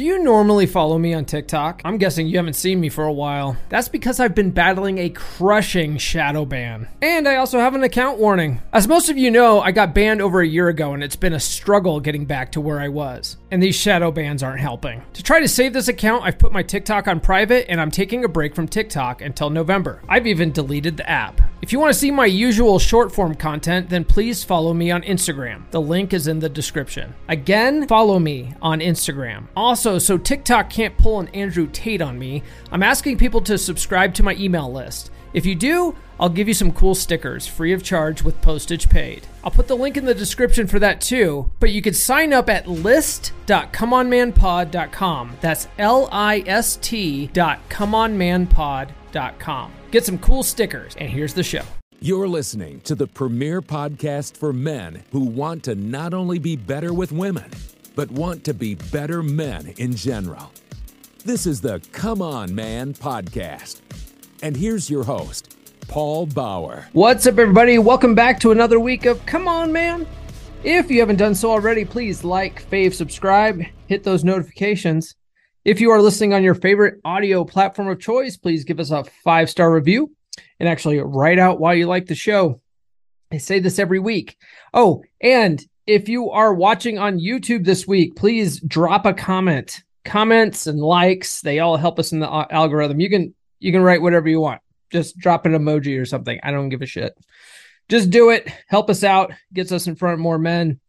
Do you normally follow me on TikTok? I'm guessing you haven't seen me for a while. That's because I've been battling a crushing shadow ban. And I also have an account warning. As most of you know, I got banned over a year ago and it's been a struggle getting back to where I was. And these shadow bans aren't helping. To try to save this account, I've put my TikTok on private and I'm taking a break from TikTok until November. I've even deleted the app. If you want to see my usual short form content, then please follow me on Instagram. The link is in the description. Again, follow me on Instagram. Also, also, so TikTok can't pull an Andrew Tate on me, I'm asking people to subscribe to my email list. If you do, I'll give you some cool stickers free of charge with postage paid. I'll put the link in the description for that too, but you can sign up at list.comeonmanpod.com. That's L I S T dot comeonmanpod.com. Get some cool stickers, and here's the show. You're listening to the premier podcast for men who want to not only be better with women but want to be better men in general. This is the Come On Man podcast. And here's your host, Paul Bauer. What's up, everybody? Welcome back to another week of Come On Man. If you haven't done so already, please like, fave, subscribe, hit those notifications. If you are listening on your favorite audio platform of choice, please give us a five star review and actually write out why you like the show. I say this every week. Oh, and if you are watching on YouTube this week, please drop a comment. Comments and likes, they all help us in the algorithm. You can you can write whatever you want. Just drop an emoji or something. I don't give a shit. Just do it. Help us out. Gets us in front of more men.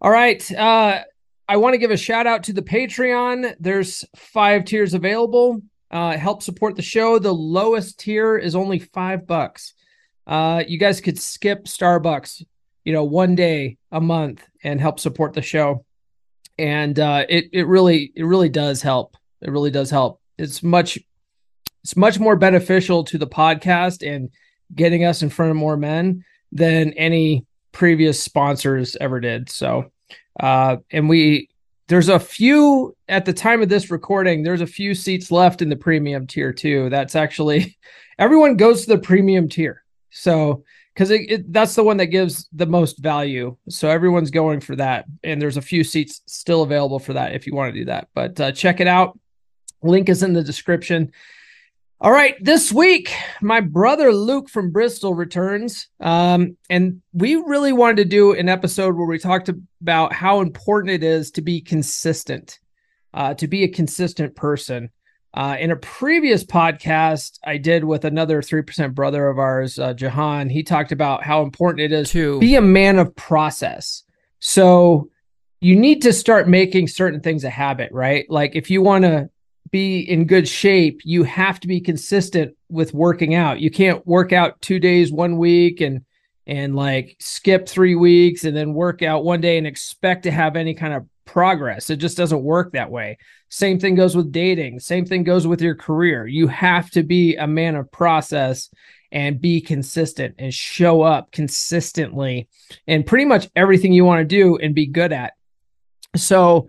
All right. Uh I want to give a shout out to the Patreon. There's five tiers available. Uh, help support the show. The lowest tier is only five bucks. Uh, you guys could skip Starbucks you know, one day a month and help support the show. And uh, it it really it really does help. It really does help. It's much it's much more beneficial to the podcast and getting us in front of more men than any previous sponsors ever did. So, uh, and we there's a few at the time of this recording. There's a few seats left in the premium tier too. That's actually everyone goes to the premium tier. So because that's the one that gives the most value. So everyone's going for that, and there's a few seats still available for that if you want to do that. But uh, check it out. Link is in the description. All right, this week my brother Luke from Bristol returns, um, and we really wanted to do an episode where we talked about how important it is to be consistent, uh, to be a consistent person. Uh, in a previous podcast I did with another 3% brother of ours, uh, Jahan, he talked about how important it is to be a man of process. So you need to start making certain things a habit, right? Like if you want to be in good shape, you have to be consistent with working out. You can't work out two days one week and and like skip three weeks and then work out one day and expect to have any kind of progress. It just doesn't work that way. Same thing goes with dating. Same thing goes with your career. You have to be a man of process and be consistent and show up consistently in pretty much everything you want to do and be good at. So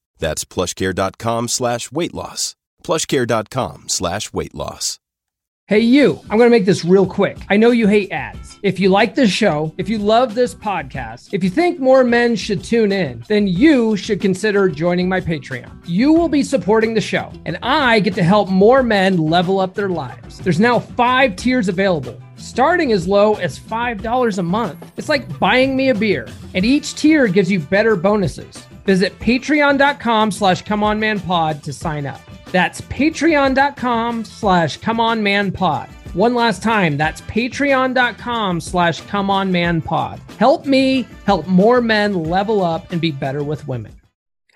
That's plushcare.com slash weight loss. Plushcare.com slash weight loss. Hey, you, I'm going to make this real quick. I know you hate ads. If you like this show, if you love this podcast, if you think more men should tune in, then you should consider joining my Patreon. You will be supporting the show, and I get to help more men level up their lives. There's now five tiers available starting as low as $5 a month. It's like buying me a beer, and each tier gives you better bonuses. Visit patreon.com slash comeonmanpod to sign up. That's patreon.com slash comeonmanpod. One last time, that's patreon.com slash comeonmanpod. Help me help more men level up and be better with women.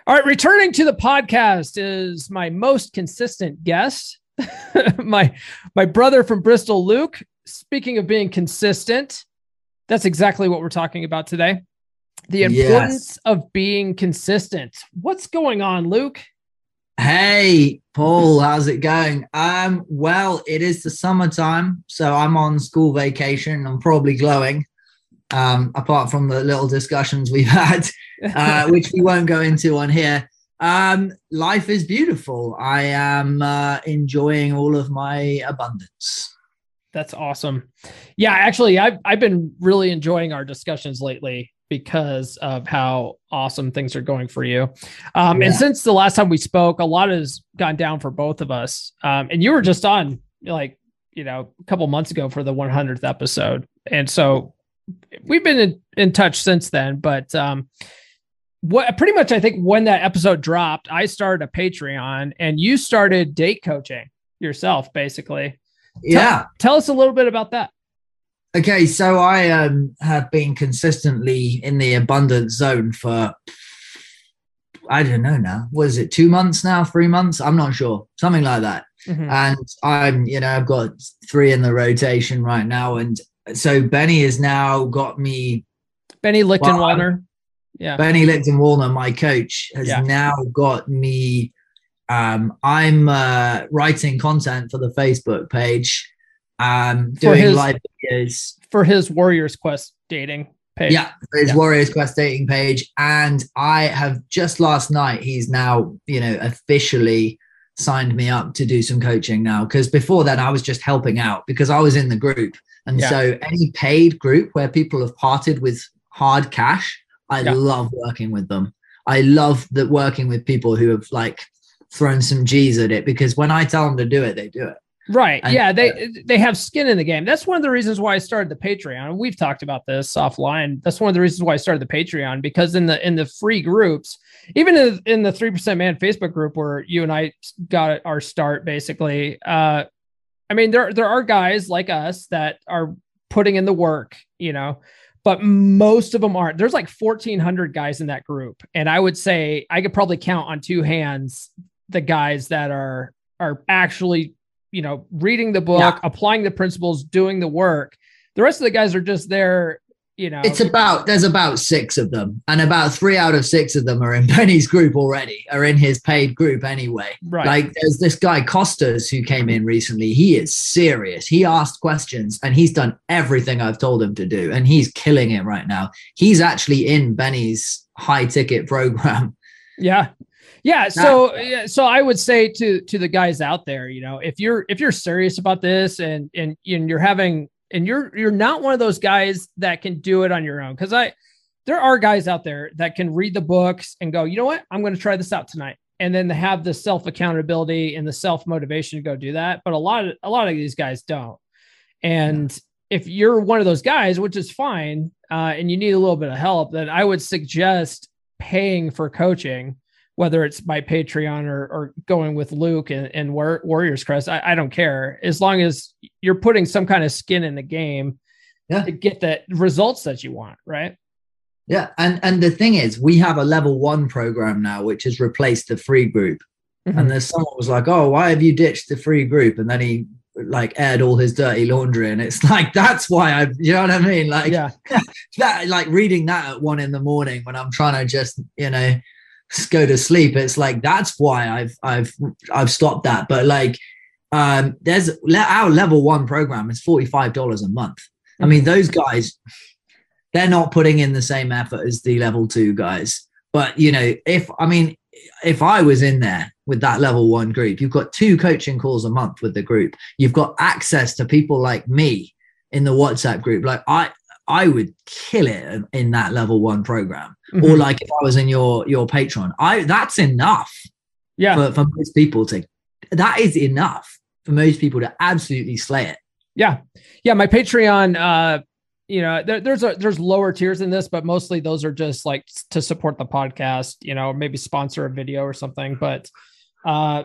All right, returning to the podcast is my most consistent guest, my my brother from Bristol, Luke. Speaking of being consistent, that's exactly what we're talking about today. The importance yes. of being consistent. What's going on, Luke? Hey, Paul, how's it going? Um, well, it is the summertime, so I'm on school vacation. I'm probably glowing. Um, apart from the little discussions we've had, uh, which we won't go into on here. Um, life is beautiful. I am uh, enjoying all of my abundance. That's awesome. Yeah, actually, I've I've been really enjoying our discussions lately because of how awesome things are going for you. Um, yeah. And since the last time we spoke, a lot has gone down for both of us. Um, and you were just on like you know a couple months ago for the 100th episode, and so we've been in, in touch since then. But um, what pretty much I think when that episode dropped, I started a Patreon, and you started date coaching yourself, basically. Yeah. Tell, tell us a little bit about that. Okay, so I um, have been consistently in the abundance zone for I don't know now. What is it? Two months now? Three months? I'm not sure. Something like that. Mm-hmm. And I'm, you know, I've got three in the rotation right now, and so Benny has now got me. Benny Lichtenwalner. Well, yeah. Benny Lichtenwalner, my coach, has yeah. now got me um, I'm uh, writing content for the Facebook page, um, doing his, live videos for his Warriors Quest dating page. Yeah, his yeah. Warriors Quest dating page, and I have just last night. He's now, you know, officially signed me up to do some coaching now because before then I was just helping out because I was in the group, and yeah. so any paid group where people have parted with hard cash, I yeah. love working with them. I love that working with people who have like thrown some G's at it because when I tell them to do it, they do it. Right. Yeah. They uh, they have skin in the game. That's one of the reasons why I started the Patreon. We've talked about this offline. That's one of the reasons why I started the Patreon because in the in the free groups, even in, in the three percent man Facebook group where you and I got our start, basically. Uh, I mean, there there are guys like us that are putting in the work, you know, but most of them aren't. There's like 1,400 guys in that group, and I would say I could probably count on two hands the guys that are are actually you know reading the book yeah. applying the principles doing the work. The rest of the guys are just there you know. It's about there's about six of them and about three out of six of them are in benny's group already are in his paid group anyway. Right. Like there's this guy costas who came in recently. He is serious. He asked questions and he's done everything i've told him to do and he's killing it right now. He's actually in benny's high ticket program. Yeah yeah, so yeah, so I would say to to the guys out there, you know, if you're if you're serious about this and and and you're having and you're you're not one of those guys that can do it on your own because I there are guys out there that can read the books and go, you know what, I'm going to try this out tonight, and then have the self accountability and the self motivation to go do that. But a lot of a lot of these guys don't, and if you're one of those guys, which is fine, uh, and you need a little bit of help, then I would suggest paying for coaching whether it's by Patreon or, or going with Luke and, and War, Warriors Quest, I, I, don't care. As long as you're putting some kind of skin in the game yeah. to get the results that you want, right? Yeah. And and the thing is, we have a level one program now, which has replaced the free group. Mm-hmm. And there's someone was like, Oh, why have you ditched the free group? And then he like aired all his dirty laundry. And it's like, that's why I you know what I mean? Like yeah. that like reading that at one in the morning when I'm trying to just, you know, go to sleep. It's like that's why I've I've I've stopped that. But like um there's our level one program is $45 a month. I mean, those guys, they're not putting in the same effort as the level two guys. But you know, if I mean, if I was in there with that level one group, you've got two coaching calls a month with the group. You've got access to people like me in the WhatsApp group. Like I I would kill it in that level one program. Mm-hmm. Or like if I was in your your Patreon, I that's enough. Yeah, for, for most people to that is enough for most people to absolutely slay it. Yeah, yeah. My Patreon, uh, you know, there, there's a there's lower tiers in this, but mostly those are just like to support the podcast. You know, maybe sponsor a video or something. But uh,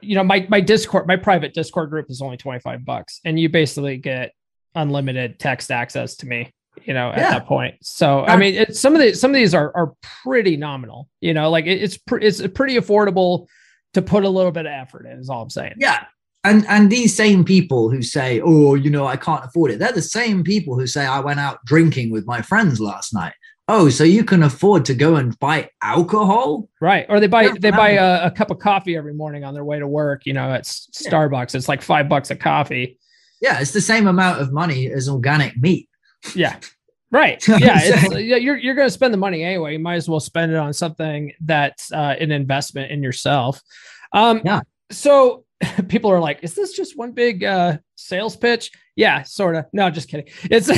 you know, my my Discord, my private Discord group is only twenty five bucks, and you basically get unlimited text access to me you know, at yeah. that point. So I mean, it, some of the some of these are are pretty nominal. You know, like it, it's pre- it's pretty affordable to put a little bit of effort in. Is all I'm saying. Yeah, and and these same people who say, "Oh, you know, I can't afford it," they're the same people who say, "I went out drinking with my friends last night." oh, so you can afford to go and buy alcohol? Right. Or they buy they buy a, a, cup of coffee every morning on their way to work. You know, it's Starbucks. Yeah. It's like five bucks a coffee. Yeah, it's the same amount of money as organic meat. Yeah. Right. Yeah. It's, you're you're going to spend the money anyway. You might as well spend it on something that's uh, an investment in yourself. Um, yeah. So people are like, is this just one big uh, sales pitch? Yeah, sort of. No, just kidding. It's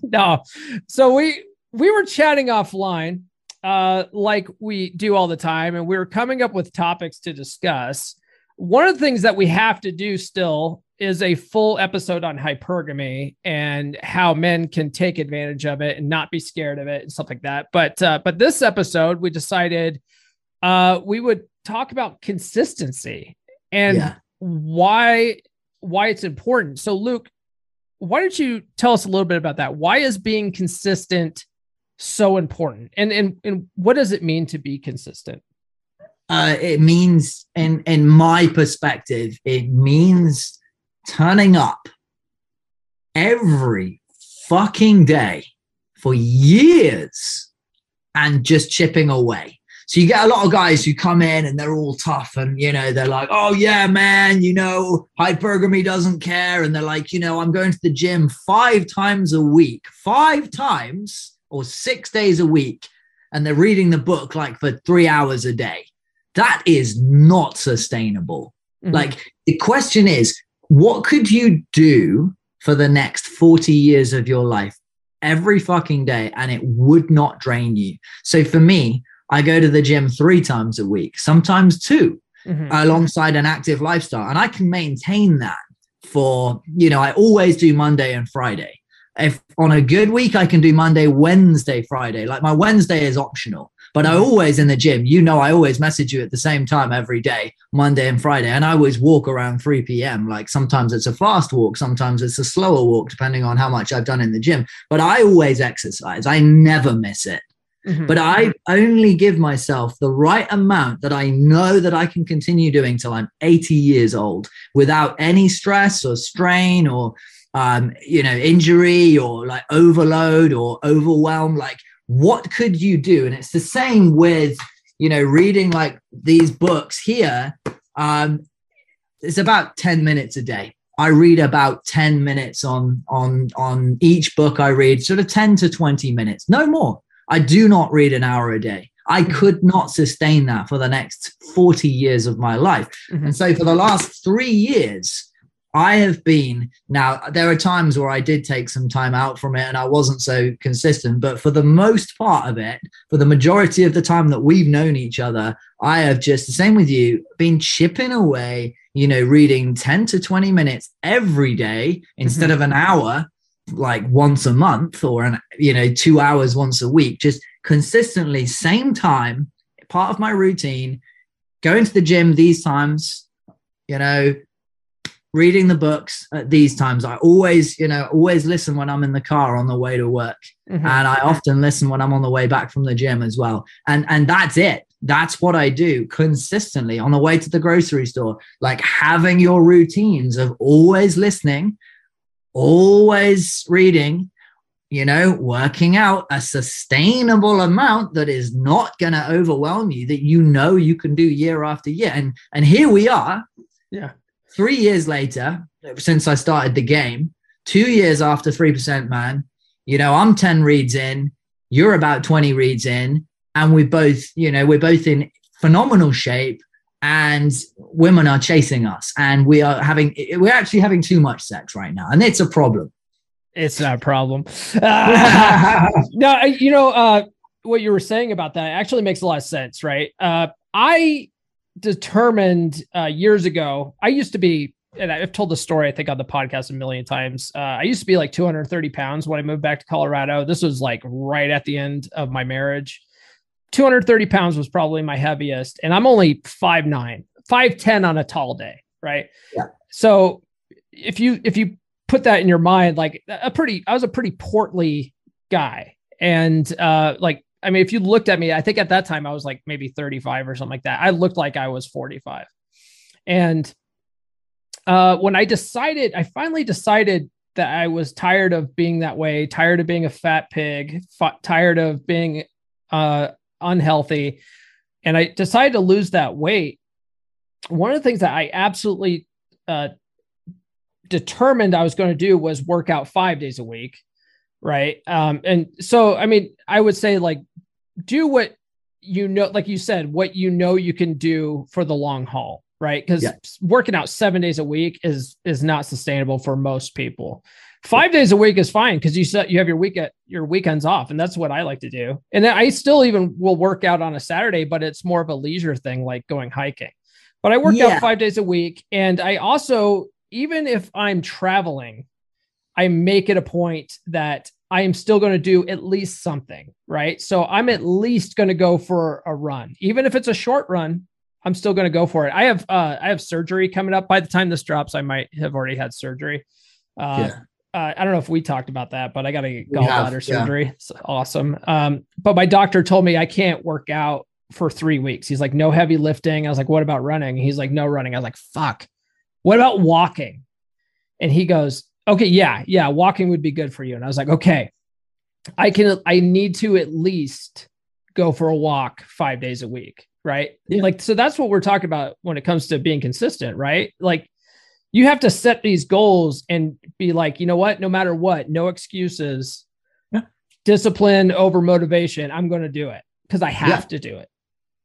no. So we we were chatting offline, uh, like we do all the time, and we were coming up with topics to discuss. One of the things that we have to do still is a full episode on hypergamy and how men can take advantage of it and not be scared of it and stuff like that. But uh, but this episode, we decided uh, we would talk about consistency and yeah. why why it's important. So, Luke, why don't you tell us a little bit about that? Why is being consistent so important? And and and what does it mean to be consistent? Uh, it means, in in my perspective, it means turning up every fucking day for years and just chipping away. So you get a lot of guys who come in and they're all tough and, you know, they're like, oh, yeah, man, you know, hypergamy doesn't care. And they're like, you know, I'm going to the gym five times a week, five times or six days a week. And they're reading the book like for three hours a day. That is not sustainable. Mm-hmm. Like the question is, what could you do for the next 40 years of your life every fucking day and it would not drain you? So for me, I go to the gym three times a week, sometimes 2 mm-hmm. alongside an active lifestyle. And I can maintain that for, you know, I always do Monday and Friday. If on a good week, I can do Monday, Wednesday, Friday. Like my Wednesday is optional, but I mm-hmm. always in the gym, you know, I always message you at the same time every day, Monday and Friday. And I always walk around 3 p.m. Like sometimes it's a fast walk, sometimes it's a slower walk, depending on how much I've done in the gym. But I always exercise, I never miss it. Mm-hmm. But I only give myself the right amount that I know that I can continue doing till I'm 80 years old without any stress or strain or um, you know injury or like overload or overwhelm. Like, what could you do? And it's the same with you know reading like these books here. Um, it's about 10 minutes a day. I read about 10 minutes on on on each book I read, sort of 10 to 20 minutes, no more. I do not read an hour a day. I mm-hmm. could not sustain that for the next 40 years of my life. Mm-hmm. And so for the last three years, I have been now, there are times where I did take some time out from it and I wasn't so consistent, but for the most part of it, for the majority of the time that we've known each other, I have just the same with you, been chipping away, you know, reading 10 to 20 minutes every day instead mm-hmm. of an hour like once a month or an you know two hours once a week just consistently same time part of my routine going to the gym these times you know reading the books at these times i always you know always listen when i'm in the car on the way to work mm-hmm. and i often listen when i'm on the way back from the gym as well and and that's it that's what i do consistently on the way to the grocery store like having your routines of always listening always reading, you know, working out a sustainable amount that is not going to overwhelm you, that you know you can do year after year. And and here we are. Yeah. Three years later, since I started the game, two years after 3% man, you know, I'm 10 reads in, you're about 20 reads in, and we both, you know, we're both in phenomenal shape and women are chasing us and we are having we're actually having too much sex right now and it's a problem. It's not a problem. Uh, no you know uh, what you were saying about that actually makes a lot of sense right? Uh, i determined uh, years ago i used to be and i've told the story i think on the podcast a million times uh, i used to be like 230 pounds when i moved back to colorado this was like right at the end of my marriage 230 pounds was probably my heaviest, and I'm only 5'9, 5'10 on a tall day, right? Yeah. So if you if you put that in your mind, like a pretty, I was a pretty portly guy, and uh, like I mean, if you looked at me, I think at that time I was like maybe 35 or something like that. I looked like I was 45, and uh, when I decided, I finally decided that I was tired of being that way, tired of being a fat pig, f- tired of being uh, unhealthy, and I decided to lose that weight. One of the things that I absolutely uh, determined I was going to do was work out five days a week, right? Um, and so, I mean, I would say like do what you know, like you said, what you know you can do for the long haul right? Because yeah. working out seven days a week is is not sustainable for most people. Five days a week is fine because you set you have your week at your weekends off, and that's what I like to do. And I still even will work out on a Saturday, but it's more of a leisure thing, like going hiking. But I work yeah. out five days a week, and I also even if I'm traveling, I make it a point that I am still going to do at least something, right? So I'm at least going to go for a run, even if it's a short run. I'm still going to go for it. I have uh, I have surgery coming up. By the time this drops, I might have already had surgery. Uh, yeah. Uh, I don't know if we talked about that, but I got a gallbladder surgery. Yeah. It's awesome. Um, but my doctor told me I can't work out for three weeks. He's like, no heavy lifting. I was like, what about running? He's like, no running. I was like, fuck. What about walking? And he goes, okay, yeah, yeah, walking would be good for you. And I was like, okay, I can. I need to at least go for a walk five days a week right? Yeah. Like, so that's what we're talking about when it comes to being consistent, right? Like, you have to set these goals and be like, you know what? No matter what, no excuses, yeah. discipline over motivation. I'm going to do it because I have yeah. to do it.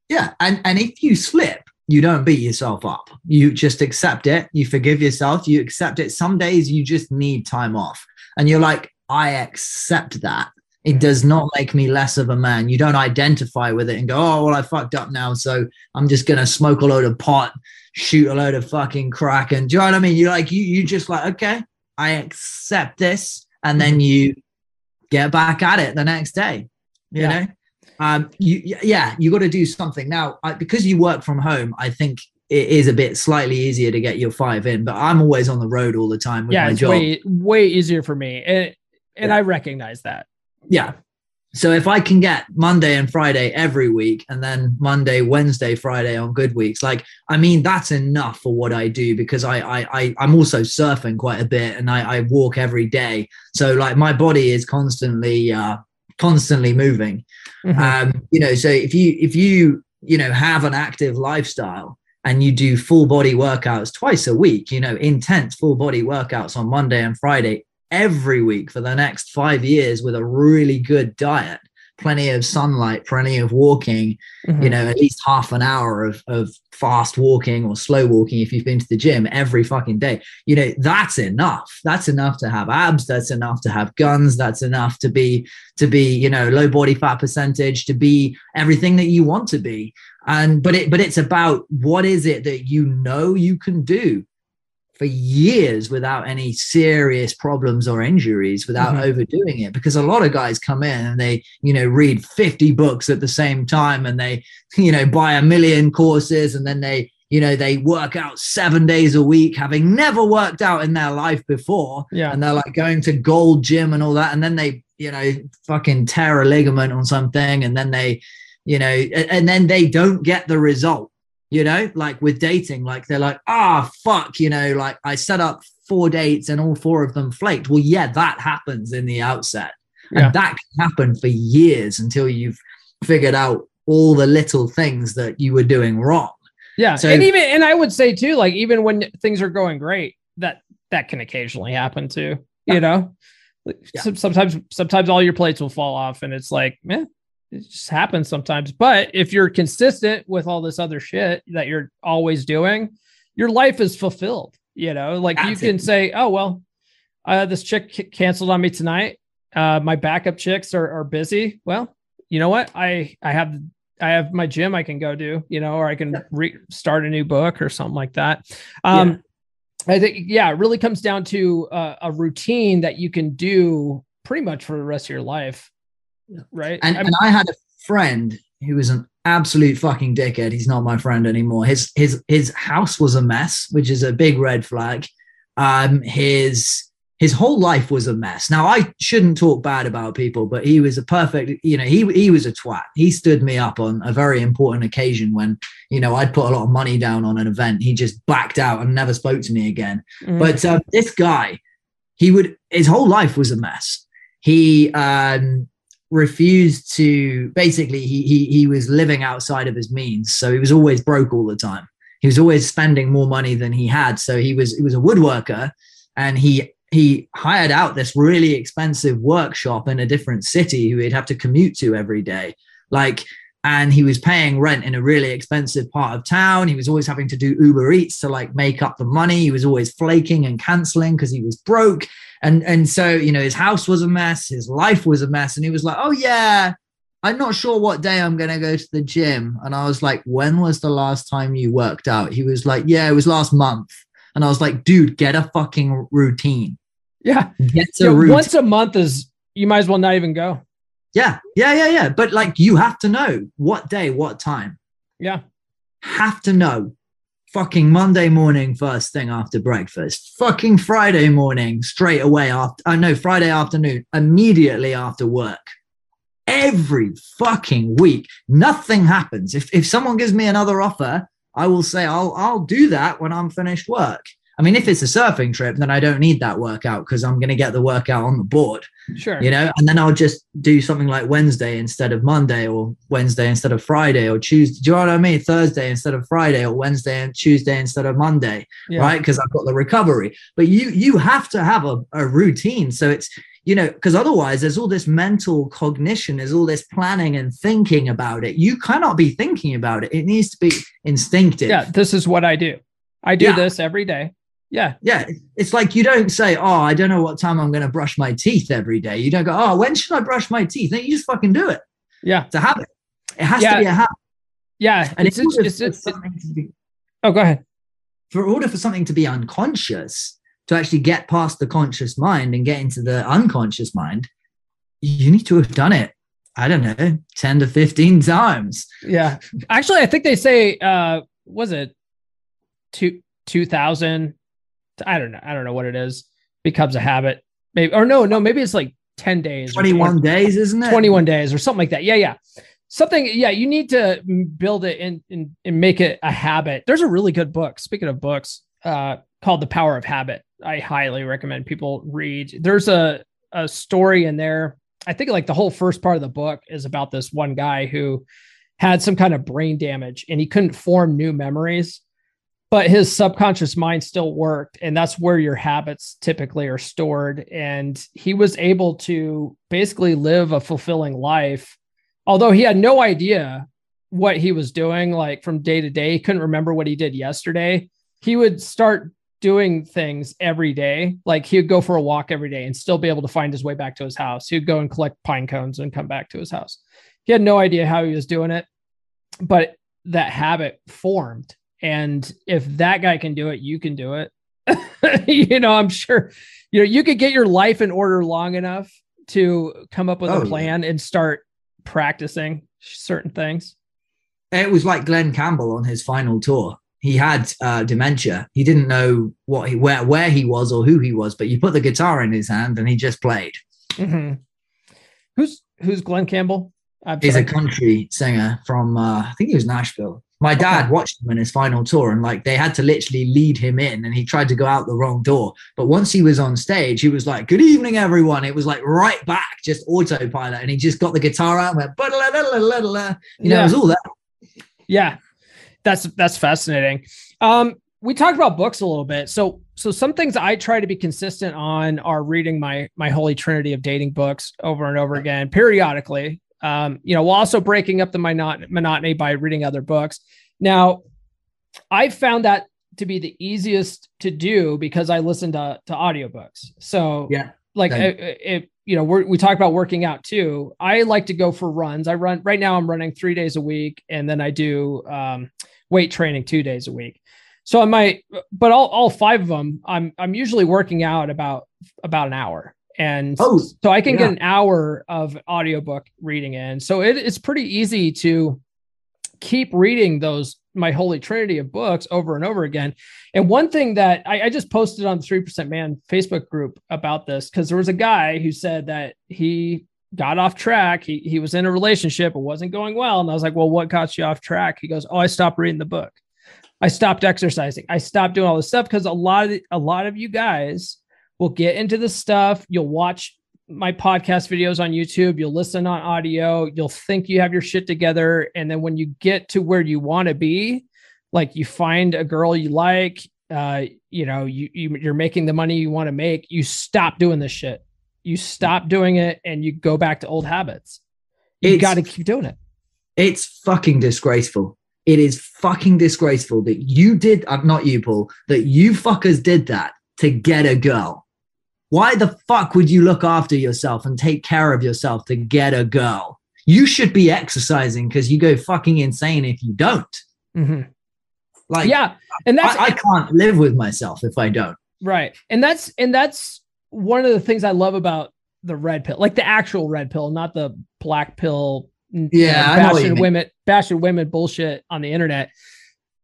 Yeah. And, and if you slip, you don't beat yourself up. You just accept it. You forgive yourself. You accept it. Some days you just need time off. And you're like, I accept that. It does not make me less of a man. You don't identify with it and go, oh, well, I fucked up now. So I'm just going to smoke a load of pot, shoot a load of fucking crack. And do you know what I mean? You're like, you, you just like, okay, I accept this. And then mm-hmm. you get back at it the next day, you yeah. know? Um, you, yeah, you got to do something now I, because you work from home. I think it is a bit slightly easier to get your five in, but I'm always on the road all the time with yeah, my job. Way, way easier for me. And, and yeah. I recognize that yeah. So if I can get Monday and Friday every week and then Monday, Wednesday, Friday on good weeks, like I mean that's enough for what I do because I I, I I'm also surfing quite a bit and I, I walk every day. So like my body is constantly uh constantly moving. Mm-hmm. Um, you know, so if you if you you know have an active lifestyle and you do full body workouts twice a week, you know, intense full body workouts on Monday and Friday every week for the next five years with a really good diet plenty of sunlight plenty of walking mm-hmm. you know at least half an hour of, of fast walking or slow walking if you've been to the gym every fucking day. You know that's enough. That's enough to have abs. That's enough to have guns. That's enough to be to be you know low body fat percentage to be everything that you want to be. And but it but it's about what is it that you know you can do for years without any serious problems or injuries without mm-hmm. overdoing it because a lot of guys come in and they you know read 50 books at the same time and they you know buy a million courses and then they you know they work out seven days a week having never worked out in their life before. Yeah. And they're like going to gold gym and all that. And then they you know fucking tear a ligament on something and then they you know and then they don't get the result you know like with dating like they're like ah oh, fuck you know like i set up four dates and all four of them flaked well yeah that happens in the outset yeah. and that can happen for years until you've figured out all the little things that you were doing wrong yeah so, and even and i would say too like even when things are going great that that can occasionally happen too you yeah. know yeah. sometimes sometimes all your plates will fall off and it's like man it just happens sometimes. But if you're consistent with all this other shit that you're always doing, your life is fulfilled. You know, like That's you can it. say, oh, well, uh, this chick canceled on me tonight. Uh, my backup chicks are, are busy. Well, you know what? I, I have, I have my gym I can go do, you know, or I can re- start a new book or something like that. Um, yeah. I think, yeah, it really comes down to uh, a routine that you can do pretty much for the rest of your life right? And, and I had a friend who was an absolute fucking dickhead. He's not my friend anymore. His his his house was a mess, which is a big red flag. Um, his his whole life was a mess. Now I shouldn't talk bad about people, but he was a perfect, you know, he he was a twat. He stood me up on a very important occasion when, you know, I'd put a lot of money down on an event. He just backed out and never spoke to me again. Mm. But uh, this guy, he would his whole life was a mess. He um, refused to basically he, he he was living outside of his means, so he was always broke all the time. He was always spending more money than he had. So he was he was a woodworker, and he he hired out this really expensive workshop in a different city who he'd have to commute to every day. Like and he was paying rent in a really expensive part of town. He was always having to do Uber Eats to like make up the money. He was always flaking and canceling because he was broke. And and so, you know, his house was a mess, his life was a mess. And he was like, Oh yeah, I'm not sure what day I'm gonna go to the gym. And I was like, When was the last time you worked out? He was like, Yeah, it was last month. And I was like, dude, get a fucking routine. Yeah. Get a Yeah, routine. once a month is you might as well not even go. Yeah, yeah, yeah, yeah. But like you have to know what day, what time. Yeah. have to know fucking Monday morning first thing after breakfast, fucking Friday morning straight away after, I uh, know Friday afternoon, immediately after work. Every fucking week, nothing happens. If, if someone gives me another offer, I will say I'll I'll do that when I'm finished work. I mean, if it's a surfing trip, then I don't need that workout because I'm going to get the workout on the board Sure. you know and then i'll just do something like wednesday instead of monday or wednesday instead of friday or tuesday do you know what i mean thursday instead of friday or wednesday and tuesday instead of monday Yeah. right because i've got the recovery but you you have to have a, a routine so it's you know because otherwise there's all this mental cognition there's all this planning and thinking about it you cannot be thinking about it it needs to be instinctive Yeah. This is what I do. I do Yeah. this every day. Yeah. yeah it's like you don't say oh i don't know what time i'm going to brush my teeth every day you don't go oh when should i brush my teeth no, you just fucking do it Yeah. it's a habit it has Yeah. to be a habit Yeah. and It's, it's, it's, it's- something to be, oh, go ahead. for order for something to be unconscious to actually get past the conscious mind and get into the unconscious mind you need to have done it i don't know 10 to 15 times Yeah. Actually, I think they say, uh, was it two, 2000? I don't know. I don't know what it is. Becomes a habit. Maybe, or no, no, maybe it's like 10 days. or 21 days isn't it 21 days or something like that. Yeah, yeah. Something, yeah, you need to build it and, and, and make it a habit. There's a really good book, speaking of books, uh, called The Power of Habit. I highly recommend people read. There's a, a story in there. I think like the whole first part of the book is about this one guy who had some kind of brain damage and he couldn't form new memories, but his subconscious mind still worked. And that's where your habits typically are stored. And he was able to basically live a fulfilling life, although he had no idea what he was doing, like from day to day. He couldn't remember what he did yesterday. He would start doing things every day. Like he would go for a walk every day and still be able to find his way back to his house. He would go and collect pine cones and come back to his house. He had no idea how he was doing it, but that habit formed. And if that guy can do it, you can do it. you know, I'm sure, you know, you could get your life in order long enough to come up with Oh, a yeah. plan and start practicing certain things. it was like Glen Campbell on his final tour he had uh, dementia he didn't know what he where, where he was or who he was but you put the guitar in his hand and he just played Mhm. Who's who's Glen Campbell? I'm he's a country singer from uh, I think he was Nashville. My dad watched him in his final tour, and like they had to literally lead him in, and he tried to go out the wrong door. But once he was on stage, he was like, "Good evening, everyone." It was like right back, just autopilot, and he just got the guitar out and went, you know, Yeah. it was all that. Yeah, that's that's fascinating. Um, we talked about books a little bit. So so some things I try to be consistent on are reading my my holy trinity of dating books over and over again periodically. Um, you know, while also breaking up the monot- monotony by reading other books. Now, I found that to be the easiest to do because I listen to to audiobooks. So Yeah. like it, you know we're, we talk about working out too i like to go for runs i run right now i'm running three days a week and then i do um, weight training two days a week so i might but all, all five of them i'm i'm usually working out about about an hour and Oh, so i can yeah. get an hour of audiobook reading in so it, it's pretty easy to keep reading those my holy trinity of books over and over again and one thing that I, I just posted on the 3% Man Facebook group about this, because there was a guy who said that he got off track. He, he was in a relationship, it wasn't going well. And I was like, well, what got you off track? He goes, oh, I stopped reading the book. I stopped exercising. I stopped doing all this stuff because a lot of a lot of you guys will get into the stuff. You'll watch my podcast videos on YouTube, you'll listen on audio, you'll think you have your shit together. And then when you get to where you want to be, like you find a girl you like, uh, you know, you, you you're making the money you want to make, you stop doing this shit. You stop doing it and you go back to old habits. You got to keep doing it. It's fucking disgraceful. It is fucking disgraceful that you did, uh, not you, Paul, that you fuckers did that to get a girl. Why the fuck would you look after yourself and take care of yourself to get a girl? You should be exercising because you go fucking insane if you don't. Mm-hmm. Like, yeah, and that's I, I can't live with myself if I don't. right, and that's and that's one of the things I love about the red pill, like the actual red pill, not the black pill. Yeah, I know bashing women, bashing women bullshit on the internet.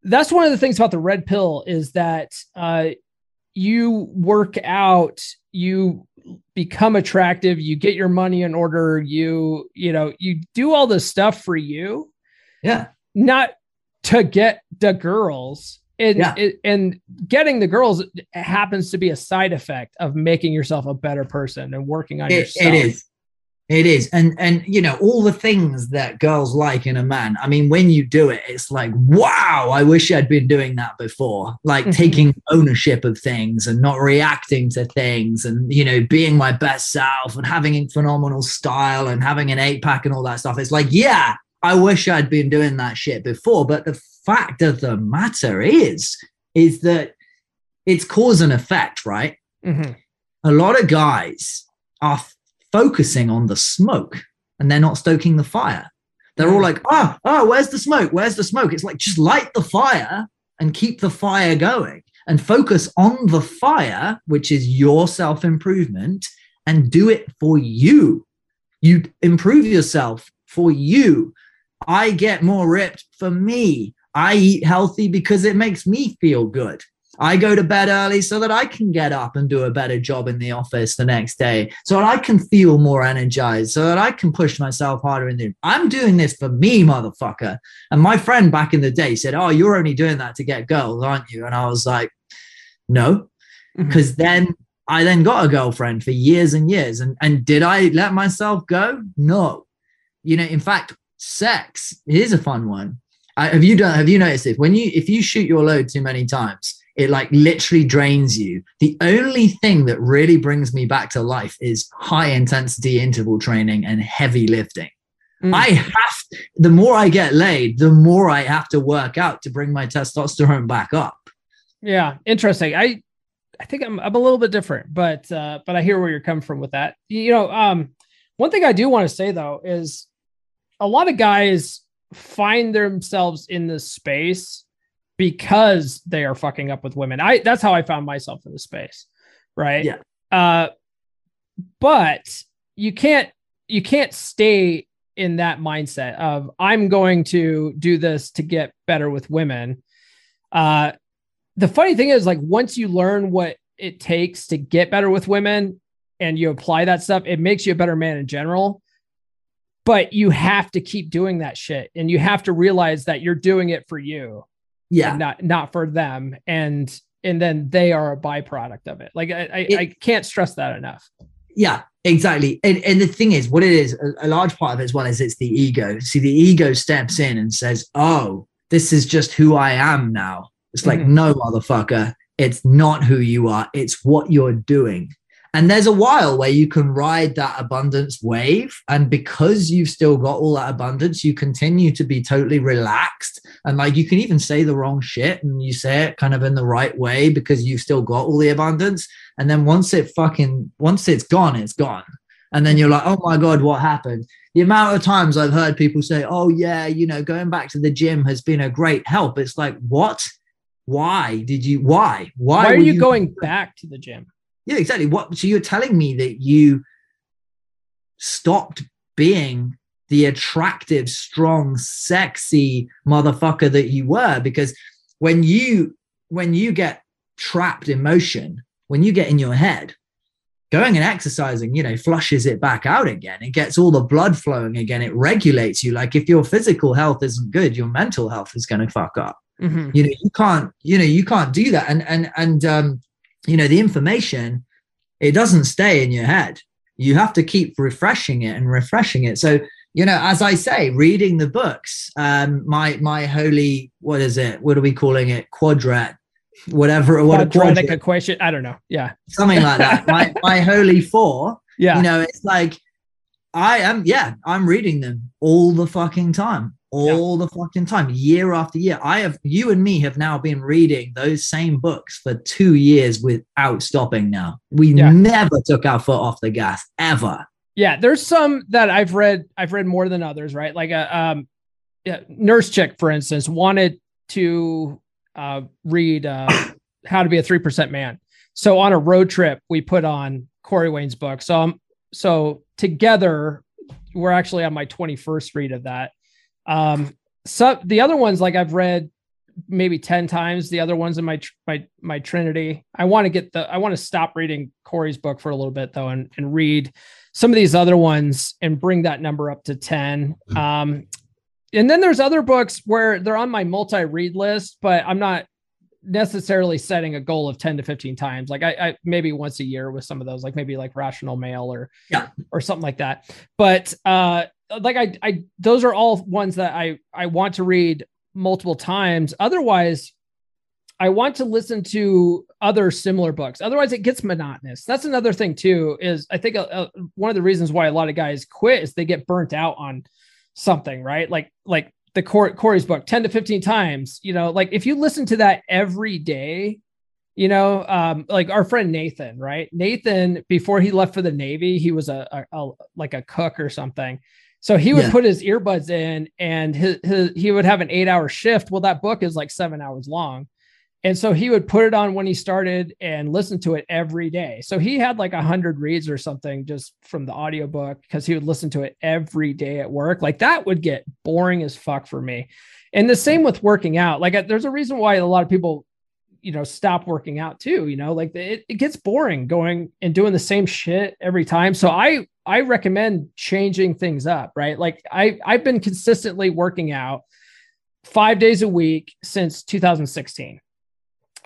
That's one of the things about the red pill is that uh, you work out, you become attractive, you get your money in order, you you know you do all this stuff for you, Yeah. not to get the girls. And, Yeah. it- and getting the girls happens to be a side effect of making yourself a better person and working on It, yourself. it is. It is. And and you know, all the things that girls like in a man. I mean, when you do it, it's like, wow, I wish I'd been doing that before. Like Mhm. taking ownership of things and not reacting to things and you know, being my best self and having a phenomenal style and having an eight pack and all that stuff. It's like, yeah, I wish I'd been doing that shit before. But the fact of the matter is, is that it's cause and effect, right? Mhm. a lot of guys are focusing on the smoke and they're not stoking the fire. They're all like, oh, oh, where's the smoke? Where's the smoke? It's like, just light the fire and keep the fire going and focus on the fire, which is your self improvement, and do it for you. You improve yourself for you. I get more ripped for me. I eat healthy because it makes me feel good. I go to bed early so that I can get up and do a better job in the office the next day, so that I can feel more energized, so that I can push myself harder in the. I'm doing this for me, motherfucker. And my friend back in the day said, "Oh, you're only doing that to get girls, aren't you?" And I was like, "No," mm-hmm. because then I then got a girlfriend for years and years, and and did I let myself go? No. You know, in fact, sex here's a fun one. I, have you done? Have you noticed this? When you if you shoot your load too many times, it like literally drains you. The only thing that really brings me back to life is high intensity interval training and heavy lifting. Mm. I have the more I get laid, the more I have to work out to bring my testosterone back up. Yeah, interesting. I I think I'm I'm a little bit different, but uh, but I hear where you're coming from with that. You know, um, one thing I do want to say though is a lot of guys find themselves in this space because they are fucking up with women. I that's how I found myself in the space, right? Yeah. Uh, but you can't you can't stay in that mindset of I'm going to do this to get better with women. Uh, the funny thing is, like, once you learn what it takes to get better with women and you apply that stuff, it makes you a better man in general. But you have to keep doing that shit and you have to realize that you're doing it for you Yeah. not not for them. And and then they are a byproduct of it. Like I, I, It- I can't stress that enough. Yeah, exactly. And, and the thing is, what it is, a, a large part of it as well is it's the ego. See, the ego steps in and says, Oh, this is just who I am now. It's like, Mhm. no, motherfucker, it's not who you are, it's what you're doing. And there's a while where you can ride that abundance wave. And because you've still got all that abundance, you continue to be totally relaxed. And like you can even say the wrong shit and you say it kind of in the right way because you've still got all the abundance. And then once it fucking, once it's gone, it's gone. And then you're like, oh my God, what happened? The amount of times I've heard people say, oh yeah, you know, going back to the gym has been a great help. It's like, what? Why did you, why? Why, Why, are were you going back to the gym? Yeah, exactly. What? So you're telling me that you stopped being the attractive, strong, sexy motherfucker that you were because when you when you get trapped in motion, when you get in your head, going and exercising, you know, flushes it back out again. It gets all the blood flowing again. It regulates you. Like if your physical health isn't good, your mental health is going to fuck up Mhm. you know you can't you know you can't do that and and and um you know the information it doesn't stay in your head. You have to keep refreshing it and refreshing it. So, you know, as I say, reading the books, um, my my holy, what is it? What are we calling it? Quadrat, whatever. What quadratic equation? I don't know. Yeah, something like that. my my holy four. Yeah, you know, it's like I am. Yeah, I'm reading them all the fucking time all yeah. the fucking time, year after year. I have, you and me have now been reading those same books for two years without stopping now. We yeah. never took our foot off the gas ever. Yeah. There's some that I've read, I've read more than others, right? Like a, um, yeah, nurse chick, for instance, wanted to uh, read uh, How to Be a 3% Man. So on a road trip, we put on Corey Wayne's book. So, um, so together, we're actually on my 21st read of that um, so the other ones, like I've read maybe 10 times the other ones in my my my trinity. I want to get the i want to stop reading corey's book for a little bit though and, and read some of these other ones and bring that number up to 10 mm-hmm. um and then there's other books where they're on my multi-read list but i'm not necessarily setting a goal of 10 to 15 times. Like I, I maybe once a year with some of those like maybe like rational male or yeah. or something like that. But uh like I, I those are all ones that I I want to read multiple times. Otherwise, I want to listen to other similar books. Otherwise, it gets monotonous. That's another thing too. Is I think uh, uh, one of the reasons why a lot of guys quit is they get burnt out on something, right? Like like the Corey's book, ten to fifteen times. You know, like if you listen to that every day, you know, um, like our friend Nathan, right? Nathan, before he left for the Navy, he was a, a, a like a cook or something so he would yeah. put his earbuds in and his, his, he would have an eight hour shift. Well, that book is like seven hours long. And so he would put it on when he started and listen to it every day. So he had like a hundred reads or something just from the audiobook because he would listen to it every day at work. Like that would get boring as fuck for me. And the same with working out. Like uh, there's a reason why a lot of people, you know, stop working out too, you know, like it, it gets boring going and doing the same shit every time. So I I recommend changing things up, right? Like I I've been consistently working out 5 days a week since 2016.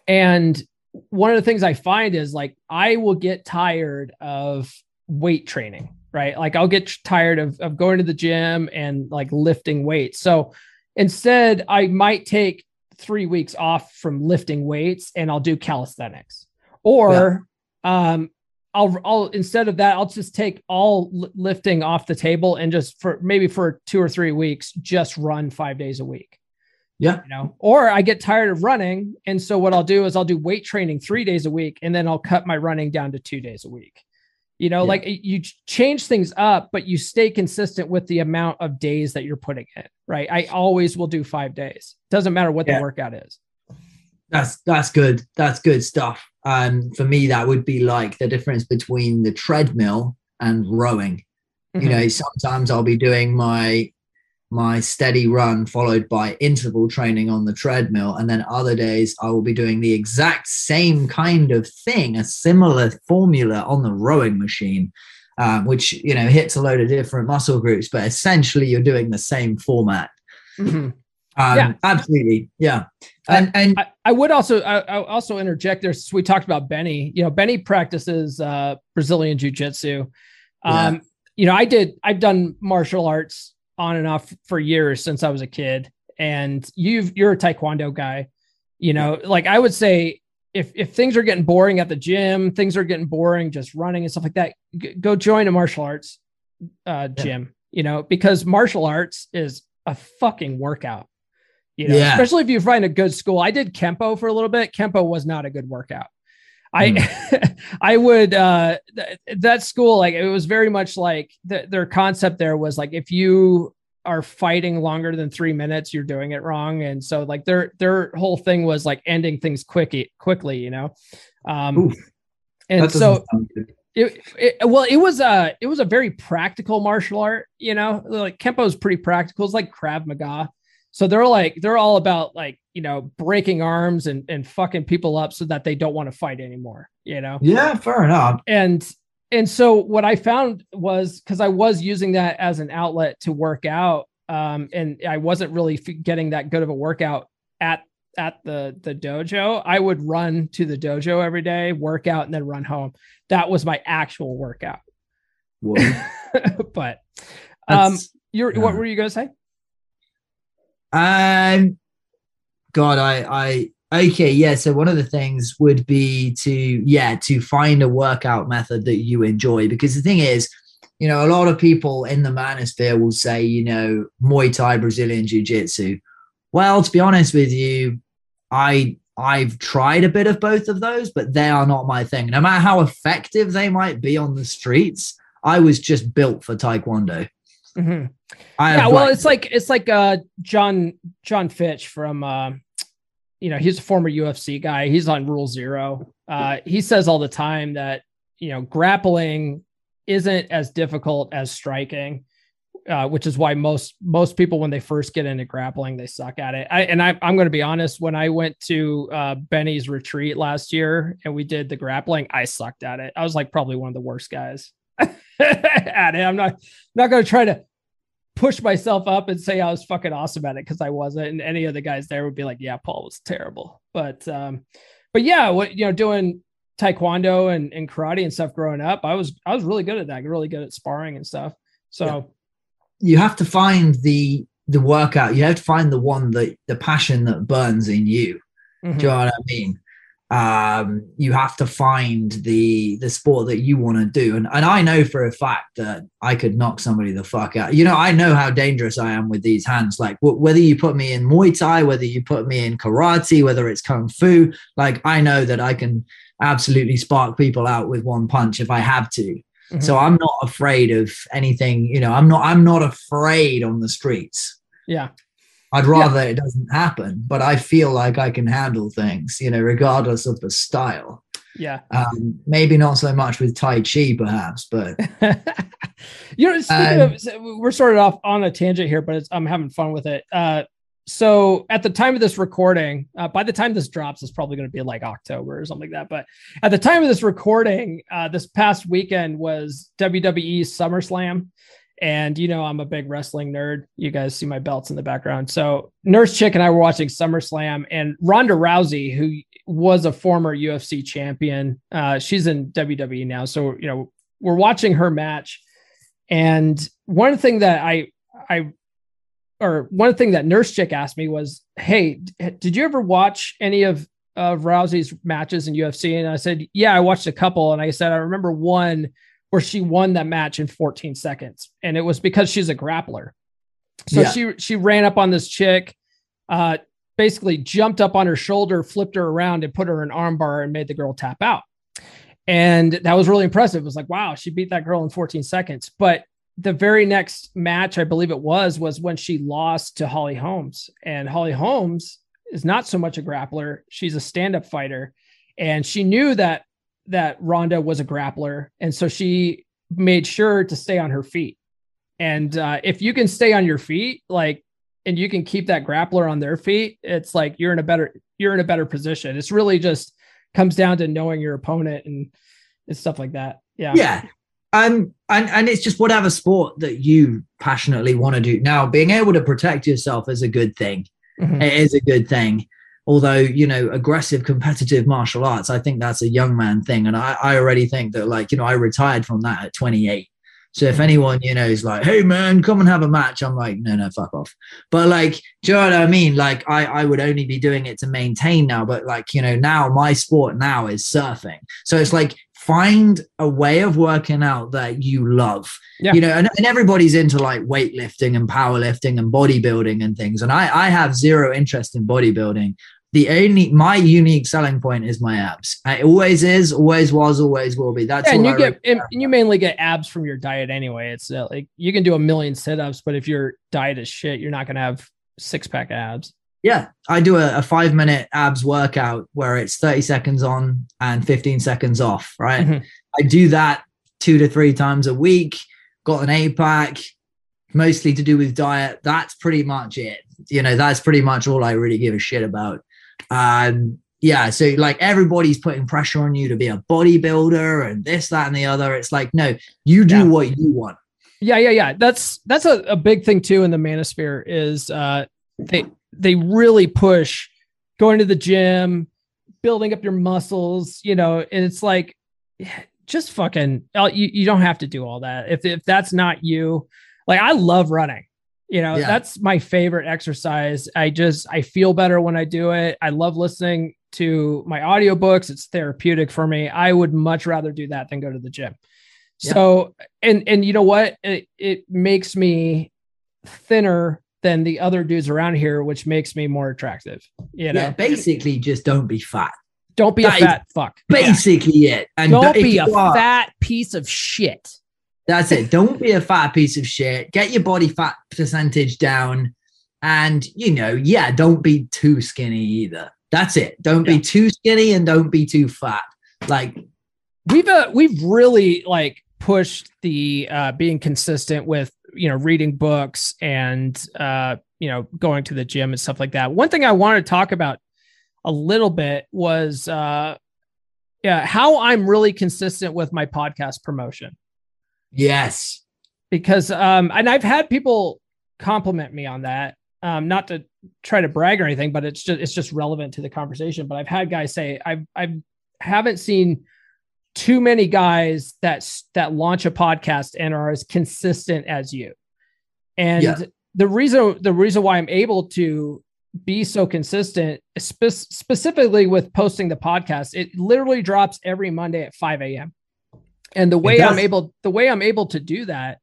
And one of the things I find is like I will get tired of weight training, right? Like I'll get tired of of going to the gym and like lifting weights. So instead I might take 3 weeks off from lifting weights and I'll do calisthenics. Or yeah. um I'll I'll instead of that, I'll just take all lifting off the table and just for maybe for two or three weeks, just run five days a week. Yeah. You know, or I get tired of running. And so what I'll do is I'll do weight training three days a week and then I'll cut my running down to two days a week. You know, yeah. like you change things up, but you stay consistent with the amount of days that you're putting in, right? I always will do five days. Doesn't matter what yeah. the workout is. That's that's good. That's good stuff. Um, for me, that would be like the difference between the treadmill and rowing. Mm-hmm. You know, sometimes I'll be doing my my steady run followed by interval training on the treadmill and then other days i will be doing the exact same kind of thing a similar formula on the rowing machine um, which you know hits a load of different muscle groups but essentially you're doing the same format mm-hmm. Um, yeah, absolutely. Yeah, and and I, I would also I, I, also interject there. we talked about Benny. You know, Benny practices uh, Brazilian jiu jitsu. Um, yeah. You know, I did. I've done martial arts on and off for years since I was a kid. And you've you're a taekwondo guy. You know, like I would say, if if things are getting boring at the gym, things are getting boring just running and stuff like that. G- go join a martial arts uh, gym. Yeah. You know, because martial arts is a fucking workout you know, yeah. especially if you find a good school. I did Kempo for a little bit. Kempo was not a good workout. I mm. I would uh th- that school like it was very much like th- their concept there was like if you are fighting longer than 3 minutes you're doing it wrong and so like their their whole thing was like ending things quickly quickly you know um Oof, and so it, it, well it was a it was a very practical martial art you know like kempo is pretty practical it's like krav maga so they're like they're all about like you know breaking arms and and fucking people up so that they don't want to fight anymore. You know. Yeah, fair enough. And and so what I found was because I was using that as an outlet to work out, um, and I wasn't really getting that good of a workout at at the the dojo, I would run to the dojo every day, work out, and then run home. That was my actual workout. but um, you're what were you gonna say? Um, God, I, I, okay, yeah. So one of the things would be to, yeah, to find a workout method that you enjoy. Because the thing is, you know, a lot of people in the manosphere will say, you know, Muay Thai, Brazilian Jiu Jitsu. Well, to be honest with you, I I've tried a bit of both of those, but they are not my thing. No matter how effective they might be on the streets, I was just built for Taekwondo. Mm-hmm. yeah, well, like, it's like it's like uh John Jon Fitch from uh you know, he's a former UFC guy. He's on Rule Zero. Uh he says all the time that, you know, grappling isn't as difficult as striking. Uh, which is why most most people when they first get into grappling they suck at it. I, and I, am going to be honest. When I went to uh, Benny's retreat last year and we did the grappling, I sucked at it. I was like probably one of the worst guys at it. I'm not not going to try to push myself up and say I was fucking awesome at it because I wasn't. And any of the guys there would be like, yeah, Paul was terrible. But um, but yeah, what you know, doing taekwondo and, and karate and stuff growing up, I was I was really good at that, really good at sparring and stuff. So yeah. you have to find the the workout, you have to find the one that the passion that burns in you. Mm-hmm. Do you know what I mean? Um, you have to find the the sport that you want to do. And, and i know for a fact that i could knock somebody the fuck out. You know i know how dangerous i am with these hands. Like w- whether you put me in muay thai whether you put me in karate whether it's kung fu like i know that i can absolutely spark people out with one punch if i have to. Mm-hmm. so i'm not afraid of anything you know i'm not i'm not afraid on the streets. Yeah I'd rather yeah. it doesn't happen, but I feel like I can handle things, you know, regardless of the style. Yeah. Um, maybe not so much with Tai Chi, perhaps, but. you know, speaking um, of, we're started off on a tangent here, but I'm having fun with it. Uh, so at the time of this recording, uh, by the time this drops, it's probably going to be like October or something like that. But at the time of this recording, uh, this past weekend was WWE SummerSlam. And you know, I'm a big wrestling nerd. You guys see my belts in the background. So Nurse Chick and I were watching SummerSlam, and Ronda Rousey, who was a former UFC champion, uh, she's in WWE now. So you know, we're watching her match. And one thing that I I or one thing that Nurse Chick asked me was, "Hey, did you ever watch any of of Rousey's matches in UFC?" And I said, "Yeah, I watched a couple." And I said, "I remember one." Where she won that match in 14 seconds. And it was because she's a grappler. So yeah. she she ran up on this chick, uh, basically jumped up on her shoulder, flipped her around, and put her in an armbar and made the girl tap out. And that was really impressive. It was like, wow, she beat that girl in 14 seconds. But the very next match, I believe it was, was when she lost to Holly Holmes. And Holly Holmes is not so much a grappler, she's a stand up fighter. And she knew that that Ronda was a grappler, and so she made sure to stay on her feet. And uh, if you can stay on your feet, like, and you can keep that grappler on their feet, it's like you're in a better you're in a better position. It's really just comes down to knowing your opponent and, and stuff like that. Yeah. Yeah. Um, and, and it's just whatever sport that you passionately want to do. Now, being able to protect yourself is a good thing. Mm-hmm. It is a good thing although you know aggressive competitive martial arts i think that's a young man thing. And I, I already think that like you know i retired from that at 28 so if mm. anyone you know is like hey man come and have a match i'm like no no fuck off. But like do you know what i mean? Like i i would only be doing it to maintain now. But like you know now my sport now is surfing. So it's like find a way of working out that you love. Yeah. you know and, and everybody's into like weightlifting and powerlifting and bodybuilding and things. And i i have zero interest in bodybuilding the only my unique selling point is my abs. It always is, always was, always will be. That's yeah, and you I get and you mainly get abs from your diet anyway. It's uh, like you can do a million sit-ups, but if your diet is shit, you're not gonna have six pack abs. Yeah, I do a, a, five minute abs workout where it's 30 seconds on and 15 seconds off, right? Mm-hmm. I do that two to three times a week, got an eight pack, mostly to do with diet. That's pretty much it. You know, that's pretty much all I really give a shit about. Um, yeah, so like everybody's putting pressure on you to be a bodybuilder and this, that, and the other. It's like, no, you do yeah. what you want. Yeah, yeah, yeah. That's that's a, a big thing too in the manosphere is uh they they really push going to the gym, building up your muscles, you know, and it's like just fucking uh, you, you don't have to do all that. If if that's not you, like I love running. You know, Yeah. that's my favorite exercise. I just I feel better when I do it. I love listening to my audiobooks. It's therapeutic for me. I would much rather do that than go to the gym. Yeah. So, and and you know what? It it makes me thinner than the other dudes around here, which makes me more attractive. You know, Yeah, basically, just don't be fat. don't be that a fat fuck. Basically, it. And Don't be a are- fat piece of shit. That's it. Don't be a fat piece of shit. Get your body fat percentage down. And, you know, yeah, don't be too skinny either. That's it. Don't Yeah. be too skinny and don't be too fat. Like, we've uh, we've really like pushed the uh being consistent with you know reading books and uh you know going to the gym and stuff like that one thing i wanted to talk about a little bit was uh yeah how i'm really consistent with my podcast promotion yes. because um and I've had people compliment me on that. Um, not to try to brag or anything, but it's just it's just relevant to the conversation. But I've had guys say I've I've haven't seen too many guys that that launch a podcast and are as consistent as you. And Yeah. the reason the reason why I'm able to be so consistent, spe- specifically with posting the podcast, it literally drops every Monday at 5 a.m. And the way I'm able the way I'm able to do that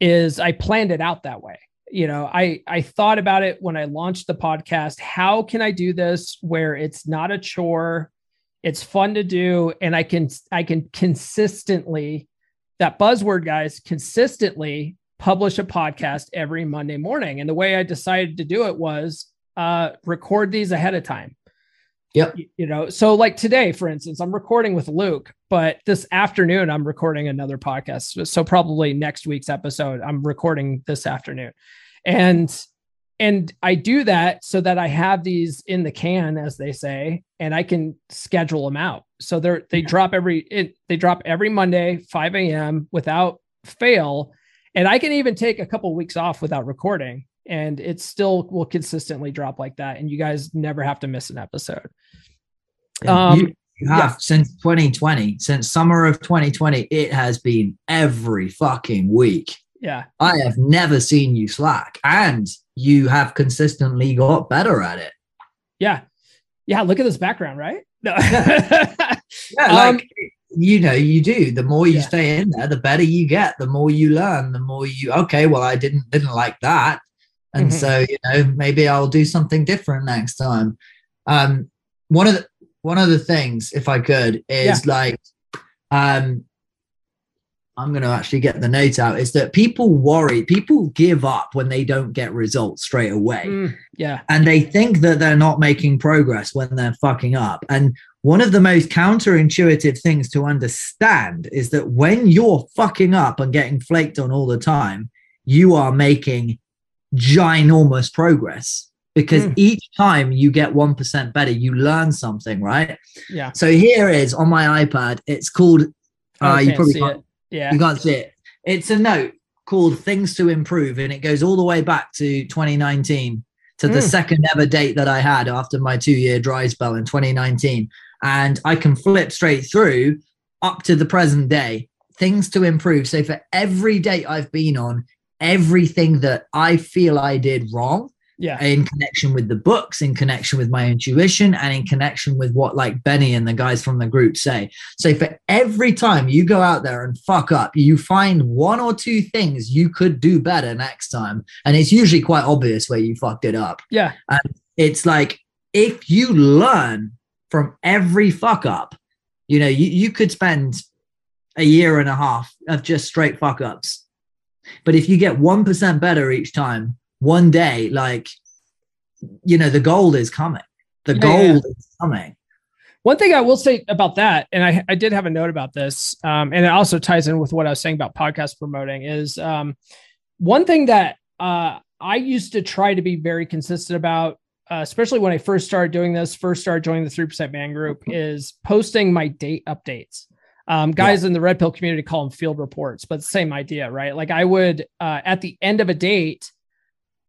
is I planned it out that way. You know, I I thought about it when I launched the podcast. How can I do this where it's not a chore, it's fun to do, and I can I can consistently that buzzword guys consistently publish a podcast every Monday morning. And the way I decided to do it was uh, record these ahead of time. Yep. You know, so like today, for instance, I'm recording with Luke, but this afternoon I'm recording another podcast. So- probably next week's episode, I'm recording this afternoon. And and I do that so that I have these in the can, as they say, and I can schedule them out. So they're they drop every it, they drop every Monday, 5 a.m. without fail. And I can even take a couple weeks off without recording, and it still will consistently drop like that. And you guys never have to miss an episode. Um, you, you have since 2020, since summer of 2020, it has been every fucking week. Yeah. I have never seen you slack, and you have consistently got better at it. Yeah. Yeah. Look at this background, right? No. Yeah, Um, like you know, you do. The more you Yeah. stay in there, the better you get. The more you learn, the more you. Okay, well, I didn't didn't like that, and Mhm. so you know, maybe I'll do something different next time. Um, one of the one of the things, if I could, is like, um, I'm going to actually get the note out. Is that people worry, people give up when they don't get results straight away Mm, yeah. and they think that they're not making progress when they're fucking up. And one of the most counterintuitive things to understand is that when you're fucking up and getting flaked on all the time, you are making ginormous progress because Mm. each time you get 1% better, you learn something, right? Yeah. So here is on my iPad, it's called, Oh, uh, you probably can't, it. Yeah. you can't see it. It's a note called Things to Improve, and it goes all the way back to 2019 to the Mm. second ever date that I had after my two year dry spell in 2019. And I can flip straight through up to the present day. Things to improve. So for every date I've been on, everything that I feel I did wrong, Yeah. in connection with the books, in connection with my intuition, and in connection with what like Benny and the guys from the group say. So for every time you go out there and fuck up, you find one or two things you could do better next time. And it's usually quite obvious where you fucked it up. Yeah. and It's like if you learn from every fuck up, you know, you, you could spend a year and a half of just straight fuck ups. But if you get 1% better each time, one day, like, you know, the gold is coming. The Yeah, gold is coming. One thing I will say about that, and I, I did have a note about this, um, and it also ties in with what I was saying about podcast promoting, is um, one thing that uh, I used to try to be very consistent about, uh, especially when I first started doing this, first started joining the 3% man group, is posting my date updates. Um, guys in the red pill community call them field reports, but same idea, right? Like I would, uh, at the end of a date,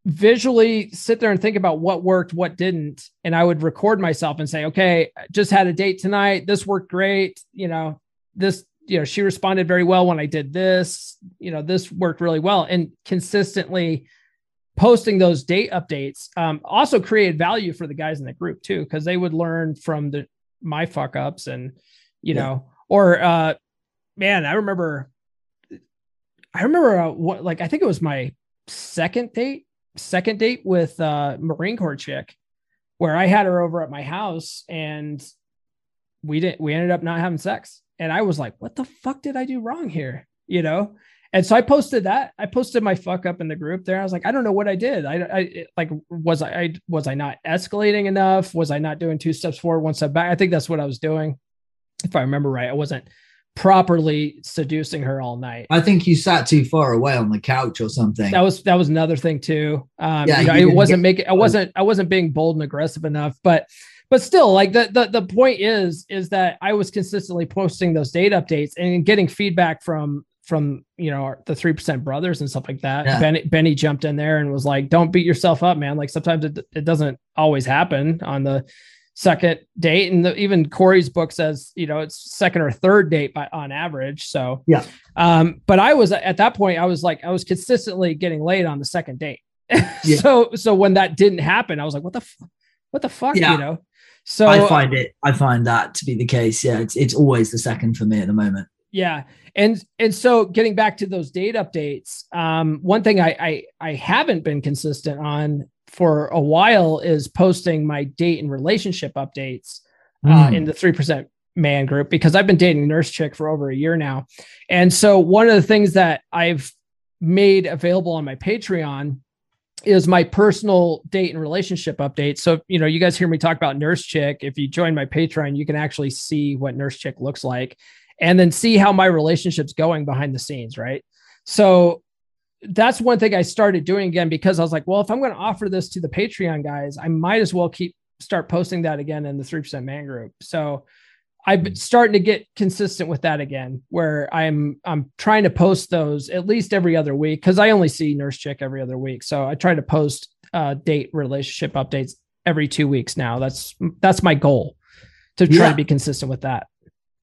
visually sit there and think about what worked, what didn't. And I would record myself and say, okay, just had a date tonight. This worked great. You know, this, you know, she responded very well when I did this. You know, this worked really well. And consistently posting those date updates um, also created value for the guys in the group too, because they would learn from the my fuck ups and, you yeah. know, or uh man, I remember I remember uh, what like I think it was my second date second date with uh Marine Corps chick where I had her over at my house and we didn't we ended up not having sex. And I was like, what the fuck did I do wrong here? You know? And so I posted that. I posted my fuck up in the group there. I was like, I don't know what I did. I, I like was I, I was I not escalating enough? Was I not doing two steps forward, one step back? I think that's what I was doing. If I remember right, I wasn't properly seducing her all night. I think you sat too far away on the couch or something. That was that was another thing too. Um, yeah, you know, I wasn't making I wasn't I wasn't being bold and aggressive enough, but but still like the, the the point is is that I was consistently posting those date updates and getting feedback from from you know the three percent brothers and stuff like that. Yeah. Benny, Benny jumped in there and was like, "Don't beat yourself up, man. Like sometimes it, it doesn't always happen on the second date. And the, even corey's book says you know it's second or third date by on average. So yeah. um but i was at that point i was like i was consistently getting laid on the second date. Yeah. so so when that didn't happen i was like what the f- what the fuck yeah. you know? So i find it i find that to be the case. Yeah it's it's always the second for me at the moment. Yeah. And and so getting back to those date updates um one thing i i, I haven't been consistent on for a while is posting my date and relationship updates uh, mm. in the 3% man group because I've been dating nurse chick for over a year now. And so one of the things that I've made available on my Patreon is my personal date and relationship updates. So, you know, you guys hear me talk about nurse chick. If you join my Patreon, you can actually see what nurse chick looks like and then see how my relationship's going behind the scenes, right? So that's one thing I started doing again because I was like, well, if I'm going to offer this to the Patreon guys, I might as well keep start posting that again in the 3% man group. So I've been starting to get consistent with that again, where I'm I'm trying to post those at least every other week because I only see Nurse Chick every other week. So I try to post uh, date relationship updates every two weeks now. That's that's my goal to try yeah. to be consistent with that.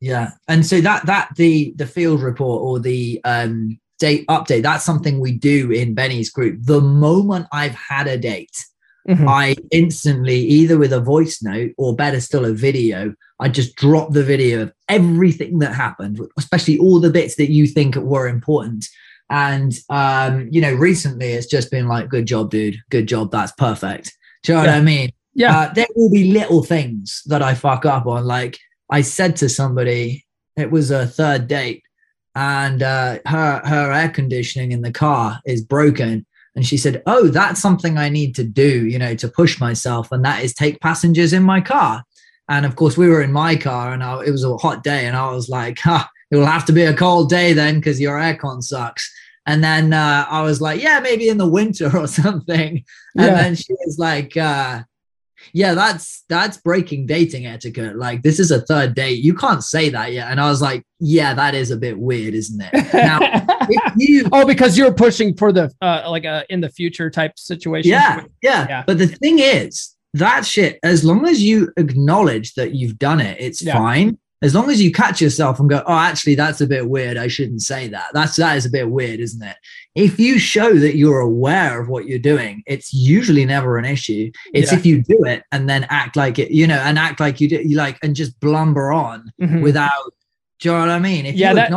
Yeah, and so that that the the field report or the um date update. That's something we do in Benny's group. The moment I've had a date, mm-hmm. I instantly, either with a voice note or better still, a video, I just drop the video of everything that happened, especially all the bits that you think were important. And, um, you know, recently it's just been like, good job, dude. Good job. That's perfect. Do you know yeah. what I mean? Yeah. Uh, there will be little things that I fuck up on. Like I said to somebody, it was a third date and uh, her her air conditioning in the car is broken. And she said oh that's something i need to do you know to push myself and that is take passengers in my car. And of course we were in my car and I, it was a hot day and i was like huh, it will have to be a cold day then because your aircon sucks. And then uh, i was like yeah maybe in the winter or something. And yeah. then she was like uh, yeah, that's that's breaking dating etiquette. Like this is a third date. You can't say that yet. And I was like, yeah, that is a bit weird, isn't it? Now, you, oh, because you're pushing for the uh, like a in the future type situation. Yeah, yeah, yeah. But the thing is, that shit. As long as you acknowledge that you've done it, it's yeah. fine as long as you catch yourself and go, oh, actually, that's a bit weird. I shouldn't say that. That's that is a bit weird, isn't it? If you show that you're aware of what you're doing, it's usually never an issue. It's yeah. if you do it and then act like it, you know, and act like you do, you like, and just blumber on mm-hmm. without. Do you know what I mean? If yeah, that,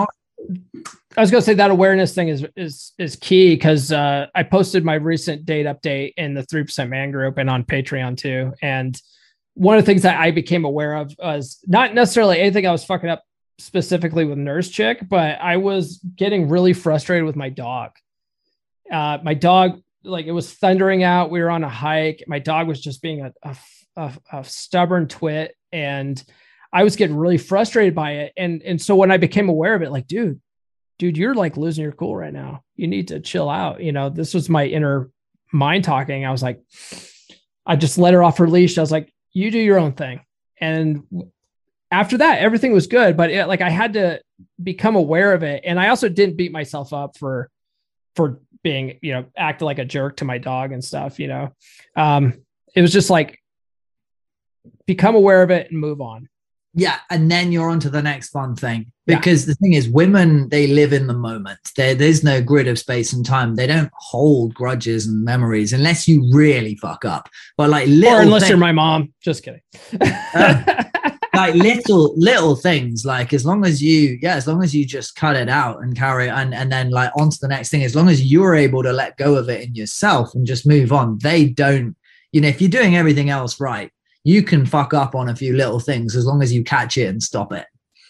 I was gonna say that awareness thing is is is key because uh, I posted my recent date update in the three percent man group and on Patreon too, and one of the things that I became aware of was not necessarily anything I was fucking up specifically with Nurse Chick, but I was getting really frustrated with my dog. Uh, my dog, like it was thundering out. We were on a hike. My dog was just being a, a, a, a stubborn twit, and I was getting really frustrated by it. And and so when I became aware of it, like, dude, dude, you're like losing your cool right now. You need to chill out. You know, this was my inner mind talking. I was like, I just let her off her leash. I was like, you do your own thing. And after that, everything was good. But it, like I had to become aware of it. And I also didn't beat myself up for for being, you know, acting like a jerk to my dog and stuff, you know. Um, it was just like become aware of it and move on. Yeah, and then you're on to the next fun thing. Because yeah. the thing is, women they live in the moment. There, there's no grid of space and time. They don't hold grudges and memories unless you really fuck up. But like, or unless things, you're my mom. Just kidding. uh, like little little things like as long as you yeah as long as you just cut it out and carry and and then like on to the next thing as long as you're able to let go of it in yourself and just move on they don't you know if you're doing everything else right you can fuck up on a few little things as long as you catch it and stop it.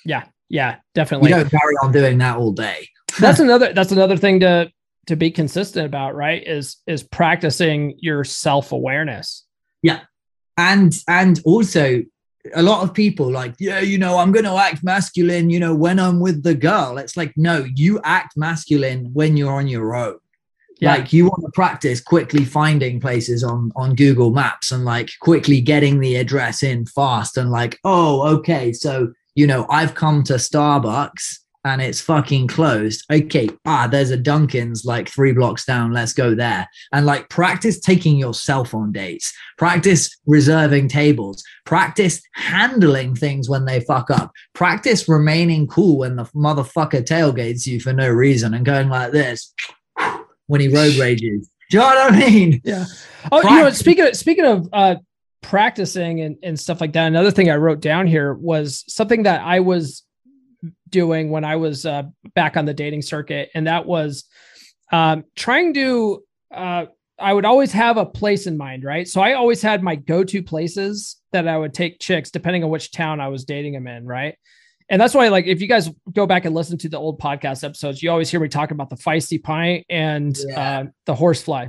Yeah yeah definitely. you don't carry on doing that all day. That's another that's another thing to to be consistent about right is is practicing your self-awareness. Yeah. And and also a lot of people like yeah you know i'm going to act masculine you know when i'm with the girl. It's like no you act masculine when you're on your own yeah. like you want to practice quickly finding places on on google maps and like quickly getting the address in fast and like oh okay so you know i've come to starbucks and it's fucking closed. Okay, ah, there's a Dunkin's like three blocks down. Let's go there. And like practice taking yourself on dates, practice reserving tables, practice handling things when they fuck up, practice remaining cool when the motherfucker tailgates you for no reason and going like this when he road rages. Do you know what I mean? Yeah. Oh, practice. you know, speaking of, speaking of, uh, practicing and, and stuff like that. Another thing I wrote down here was something that I was doing when I was uh, back on the dating circuit, and that was um, trying to. Uh, I would always have a place in mind, right? So I always had my go-to places that I would take chicks, depending on which town I was dating them in, right? And that's why, like, if you guys go back and listen to the old podcast episodes, you always hear me talk about the feisty pint and yeah. uh, the horsefly.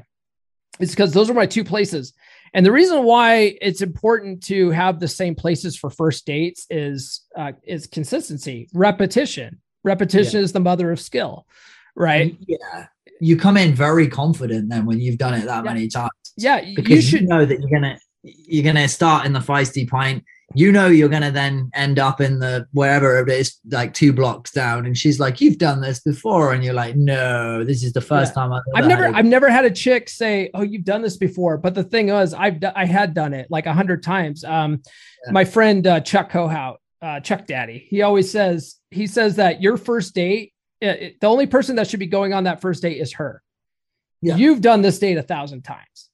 It's because those are my two places. And the reason why it's important to have the same places for first dates is uh, is consistency, repetition. Repetition yeah. is the mother of skill, right? Yeah, you come in very confident then when you've done it that yeah. many times. Yeah, because you should you know that you're gonna you're gonna start in the feisty pint you know you're going to then end up in the wherever it is like two blocks down. And she's like you've done this before. And you're like no this is the first yeah. time I've, I've never i've never had a chick say oh you've done this before. But the thing is i've i had done it like a hundred times. Um yeah. my friend uh, chuck kohout uh, chuck daddy he always says he says that your first date it, the only person that should be going on that first date is her. Yeah. you've done this date a thousand times.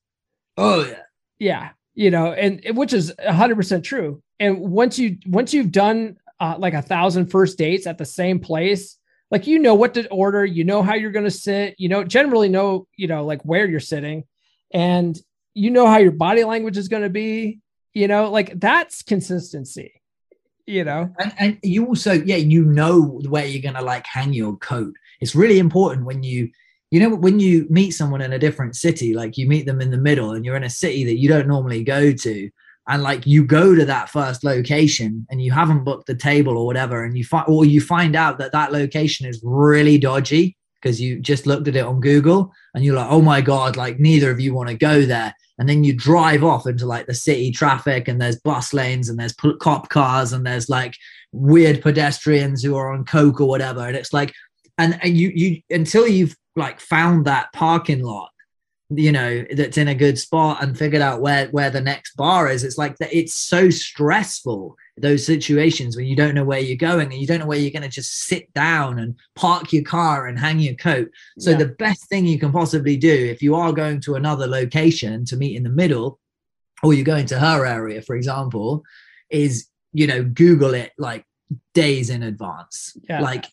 Oh yeah. Yeah you know and which is 100% true and once you once you've done uh, like a thousand first dates at the same place like you know what to order you know how you're going to sit you know generally know you know like where you're sitting and you know how your body language is going to be you know like that's consistency you know? And, and you also yeah you know where you're going to like hang your coat. It's really important when you you know when you meet someone in a different city like you meet them in the middle and you're in a city that you don't normally go to and like you go to that first location and you haven't booked the table or whatever and you find or you find out that that location is really dodgy because you just looked at it on google and you're like oh my god like neither of you want to go there. And then you drive off into like the city traffic and there's bus lanes and there's cop cars and there's like weird pedestrians who are on coke or whatever. And it's like and, and you you until you've like found that parking lot you know that's in a good spot and figured out where where the next bar is. It's like that it's so stressful those situations when you don't know where you're going and you don't know where you're going to just sit down and park your car and hang your coat. So yeah. the best thing you can possibly do if you are going to another location to meet in the middle or you're going to her area for example is you know google it like days in advance. Yeah. like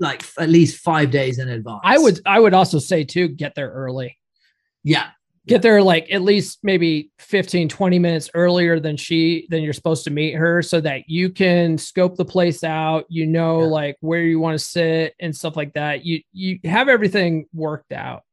like at least five days in advance. I would i would also say too get there early yeah. Get there like at least maybe 15, 20 minutes earlier than she than you're supposed to meet her so that you can scope the place out, you know, yeah. like where you want to sit and stuff like that. You you have everything worked out.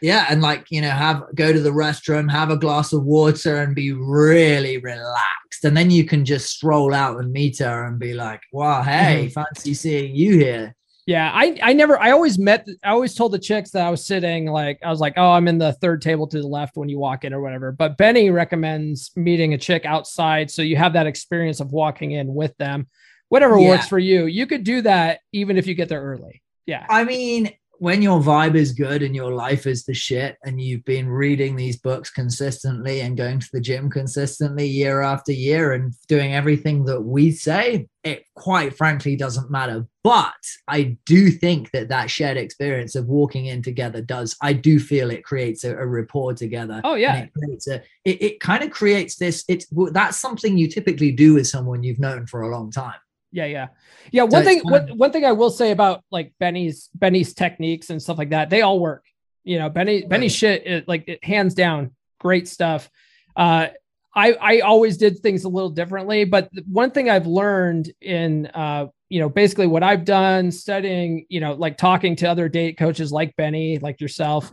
Yeah, and like you know, have go to the restroom, have a glass of water, and be really relaxed, and then you can just stroll out and meet her and be like, "Wow, hey, mm-hmm. fancy seeing you here." Yeah, I I never I always met I always told the chicks that I was sitting like I was like, "Oh, I'm in the third table to the left when you walk in or whatever." But Benny recommends meeting a chick outside so you have that experience of walking in with them. Whatever yeah. works for you. You could do that even if you get there early. Yeah. I mean, when your vibe is good and your life is the shit and you've been reading these books consistently and going to the gym consistently year after year and doing everything that we say it quite frankly doesn't matter. But i do think that that shared experience of walking in together does i do feel it creates a, a rapport together. Oh yeah. it creates a it, it kind of creates this it's that's something you typically do with someone you've known for a long time Yeah, yeah, yeah. One it's thing, one, one thing I will say about like Benny's Benny's techniques and stuff like that, they all work. You know, Benny Benny's shit, it, like it, hands down, great stuff. Uh, I I always did things a little differently, but one thing I've learned in uh, you know, basically what I've done studying, you know, like talking to other date coaches like Benny, like yourself,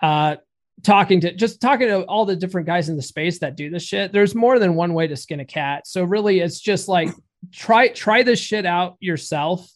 uh, talking to just talking to all the different guys in the space that do this shit. There's more than one way to skin a cat. So really, it's just like try try this shit out yourself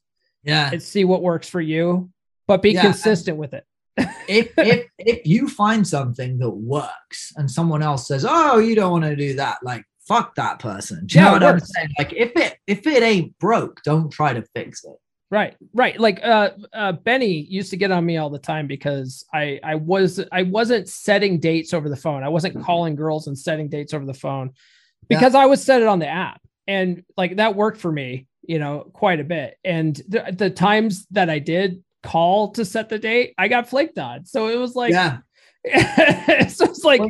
yeah and see what works for you, but be Yeah, consistent with it. if if if you find something that works and someone else says, "Oh, you don't want to do that," like fuck that person. Do you Yeah, know what I'm saying? Like if it if it ain't broke, don't try to fix it. Right, right. Like uh, uh, Benny used to get on me all the time because I I was I wasn't setting dates over the phone. I wasn't calling girls and setting dates over the phone Yeah. because I would set it on the app, and like that worked for me, you know, quite a bit. And the, the times that I did call to set the date, I got flaked on. So it was like, yeah. so it's like.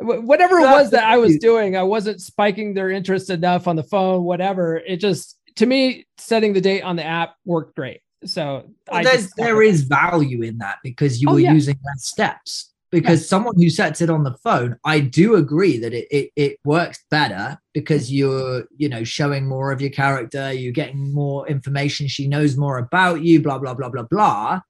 Whatever it was that I was doing, I wasn't spiking their interest enough on the phone, whatever. It just, to me, setting the date on the app worked great. So Well, I there's, just stuck there is value in that because you Oh, were yeah. using less steps. Because someone who sets it on the phone, I do agree that it, it it works better because mm-hmm. you're you know showing more of your character, you're getting more information. She knows more about you, blah blah blah blah blah.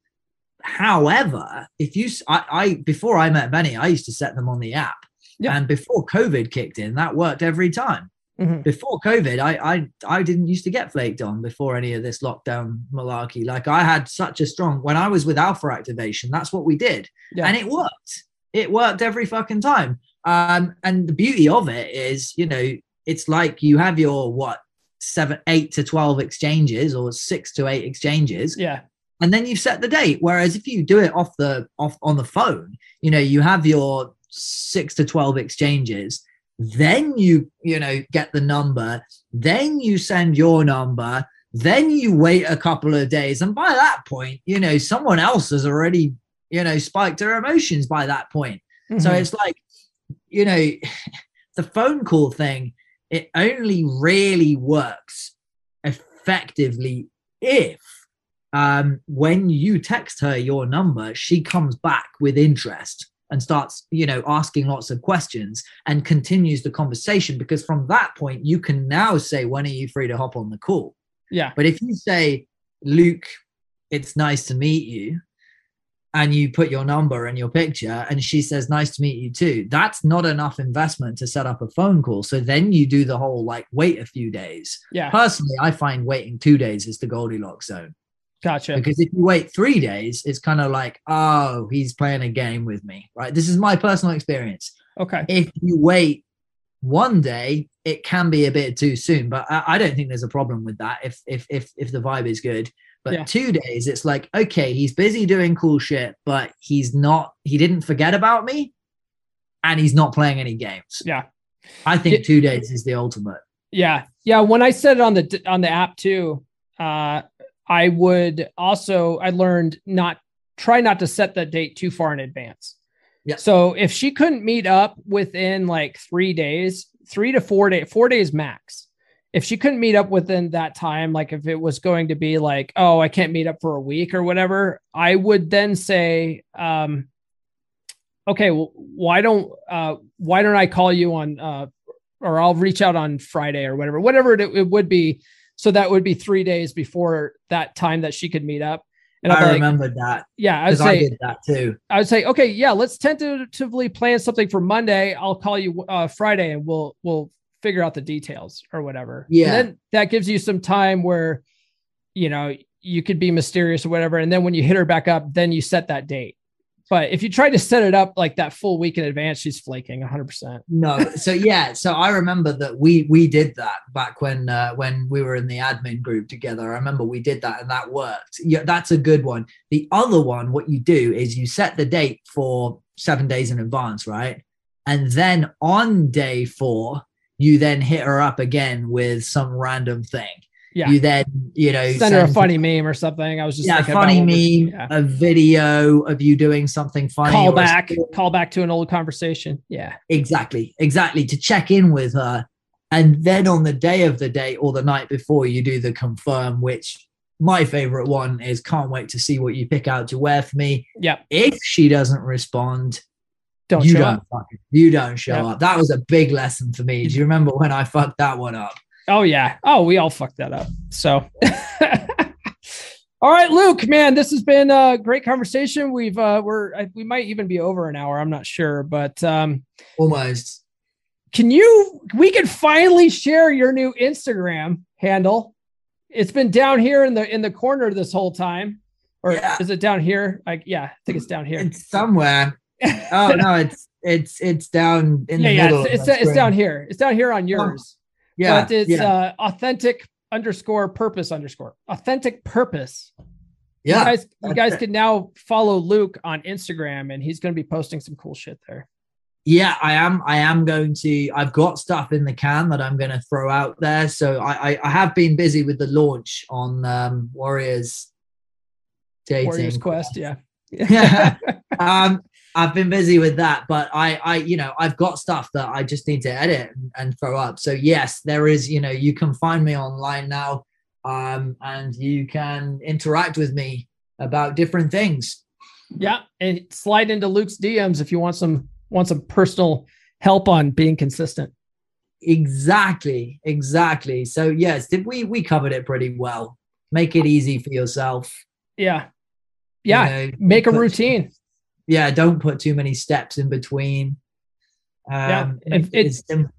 However, if you i, I before I met Benny, I used to set them on the app, Yeah. and before COVID kicked in, that worked every time Mhm. before COVID, I, I I didn't used to get flaked on before any of this lockdown malarkey. Like I had such a strong when I was with Alpha Activation, that's what we did, Yeah. and it worked. It worked every fucking time. Um, and the beauty of it is, you know, it's like you have your what seven, eight to twelve exchanges or six to eight exchanges, Yeah. and then you set the date. Whereas if you do it off the off on the phone, you know, you have your six to twelve exchanges, then you you know get the number, then you send your number, then you wait a couple of days, and by that point, you know, someone else has already you know spiked their emotions by that point. So Mhm. it's like, you know, the phone call thing, it only really works effectively if um, when you text her your number, she comes back with interest and starts, you know, asking lots of questions and continues the conversation. Because from that point, you can now say, when are you free to hop on the call? yeah. But if you say, Luke, it's nice to meet you, and you put your number and your picture, and she says, nice to meet you too, that's not enough investment to set up a phone call. So then you do the whole like wait a few days. Yeah. Personally, I find waiting two days is the Goldilocks zone Gotcha. because if you wait three days, it's kind of like, oh, he's playing a game with me, right? This is my personal experience Okay. if you wait one day it can be a bit too soon but i, I don't think there's a problem with that if if if, if the vibe is good but Yeah. two days it's like okay he's busy doing cool shit but he's not he didn't forget about me and he's not playing any games Yeah. i think Yeah. two days is the ultimate Yeah. Yeah. When I said it on the on the app too, uh, I would also I learned not try not to set that date too far in advance. Yeah. So if she couldn't meet up within like three days, three to four days, four days max. If she couldn't meet up within that time, like if it was going to be like, oh, I can't meet up for a week or whatever, I would then say, um, okay, well, why don't uh, why don't I call you on uh, or I'll reach out on Friday or whatever, whatever it, it would be. So that would be three days before that time that she could meet up. And i like, remembered that yeah, I would because i say, did that too I would say, okay, yeah, let's tentatively plan something for Monday. I'll call you uh, Friday and we'll, we'll figure out the details or whatever. And Yeah. then that gives you some time where, you know, you could be mysterious or whatever. And then when you hit her back up, then you set that date. But if you try to set it up like that full week in advance, she's flaking 100%. No, so yeah, so I remember that we we did that back when uh, when we were in the admin group together. I remember we did that and that worked. Yeah, that's a good one. The other one, what you do is you set the date for seven days in advance, right? And then on day four, you then hit her up again with some random thing. Yeah. You then, you know, send her a funny meme or something. I was just yeah, funny meme, yeah. a video of you doing something funny. call back, call back to an old conversation. Yeah. Exactly, exactly. To check in with her. And then on the day of the date or the night before, you do the confirm, which my favorite one is can't wait to see what you pick out to wear for me. Yeah, If she doesn't respond, Don't you show don't up. fucking, you don't show Yep. up. That was a big lesson for me. Do you remember when I fucked that one up? Oh yeah. Oh, we all fucked that up. So all right, Luke, man, this has been a great conversation. We've uh we're I, we might even be over an hour. I'm not sure, but um Almost. can you we can finally share your new Instagram handle. It's been down here in the in the corner this whole time. Or Yeah. is it down here? Like yeah, I think it's down here. It's somewhere. Oh no, it's it's it's down in yeah, the yeah, middle. it's, it's, it's down here. It's down here on yours. Yeah, but it's yeah, uh authentic underscore purpose underscore authentic purpose. yeah. You guys, you guys can now follow Luke on Instagram and he's going to be posting some cool shit there. Yeah, I am. I am going to. I've got stuff in the can that I'm going to throw out there. So I, I, I have been busy with the launch on um, Warriors dating. Warriors Quest. Yeah. Yeah. um, I've been busy with that, but I, I, you know, I've got stuff that I just need to edit and, and throw up. So yes, there is. You know, you can find me online now, um, and you can interact with me about different things. yeah. And slide into Luke's DMs if you want some, want some personal help on being consistent. Exactly, exactly. So yes, did we we covered it pretty well. Make it easy for yourself. Yeah. you Yeah. know, Make a routine. Yeah, don't put too many steps in between. Yeah, Um, if it it's- sim-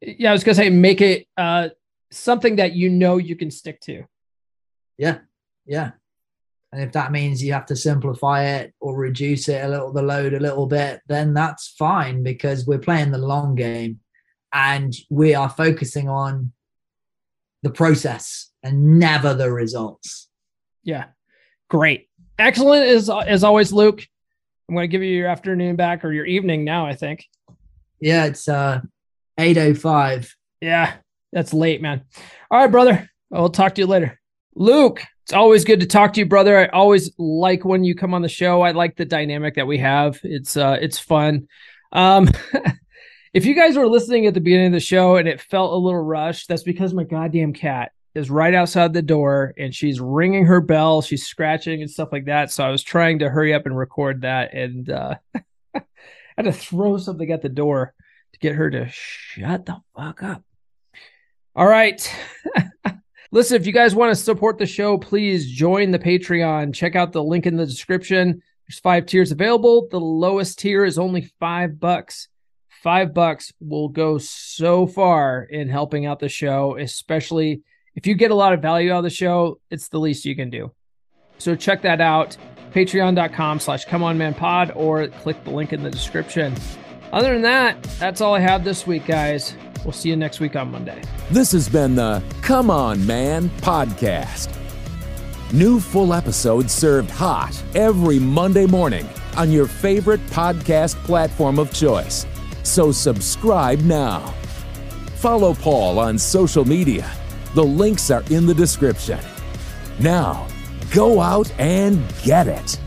Yeah. I was going to say, make it uh, something that you know you can stick to. yeah, yeah. And if that means you have to simplify it or reduce it a little, the load a little bit, then that's fine because we're playing the long game and we are focusing on the process and never the results. Yeah. Great. Excellent as, as always, Luke. I'm going to give you your afternoon back or your evening now, I think. Yeah, it's uh 805. Yeah, that's late, man. All right, brother. I'll talk to you later. Luke, it's always good to talk to you, brother. I always like when you come on the show. I like the dynamic that we have. It's uh it's fun. Um if you guys were listening at the beginning of the show and it felt a little rushed, that's because my goddamn cat is right outside the door and she's ringing her bell, she's scratching and stuff like that. So I was trying to hurry up and record that and uh I had to throw something at the door to get her to shut the fuck up. All right. Listen, if you guys want to support the show, please join the Patreon. Check out the link in the description. There's five tiers available. The lowest tier is only five bucks. Five bucks will go so far in helping out the show, especially if you get a lot of value out of the show, it's the least you can do. So check that out. Patreon.com slash come on man pod or click the link in the description. Other than that, that's all I have this week, guys. We'll see you next week on Monday. This has been the Come On Man podcast. New full episodes served hot every Monday morning on your favorite podcast platform of choice. So subscribe now. Follow Paul on social media. The links are in the description. Now, go out and get it.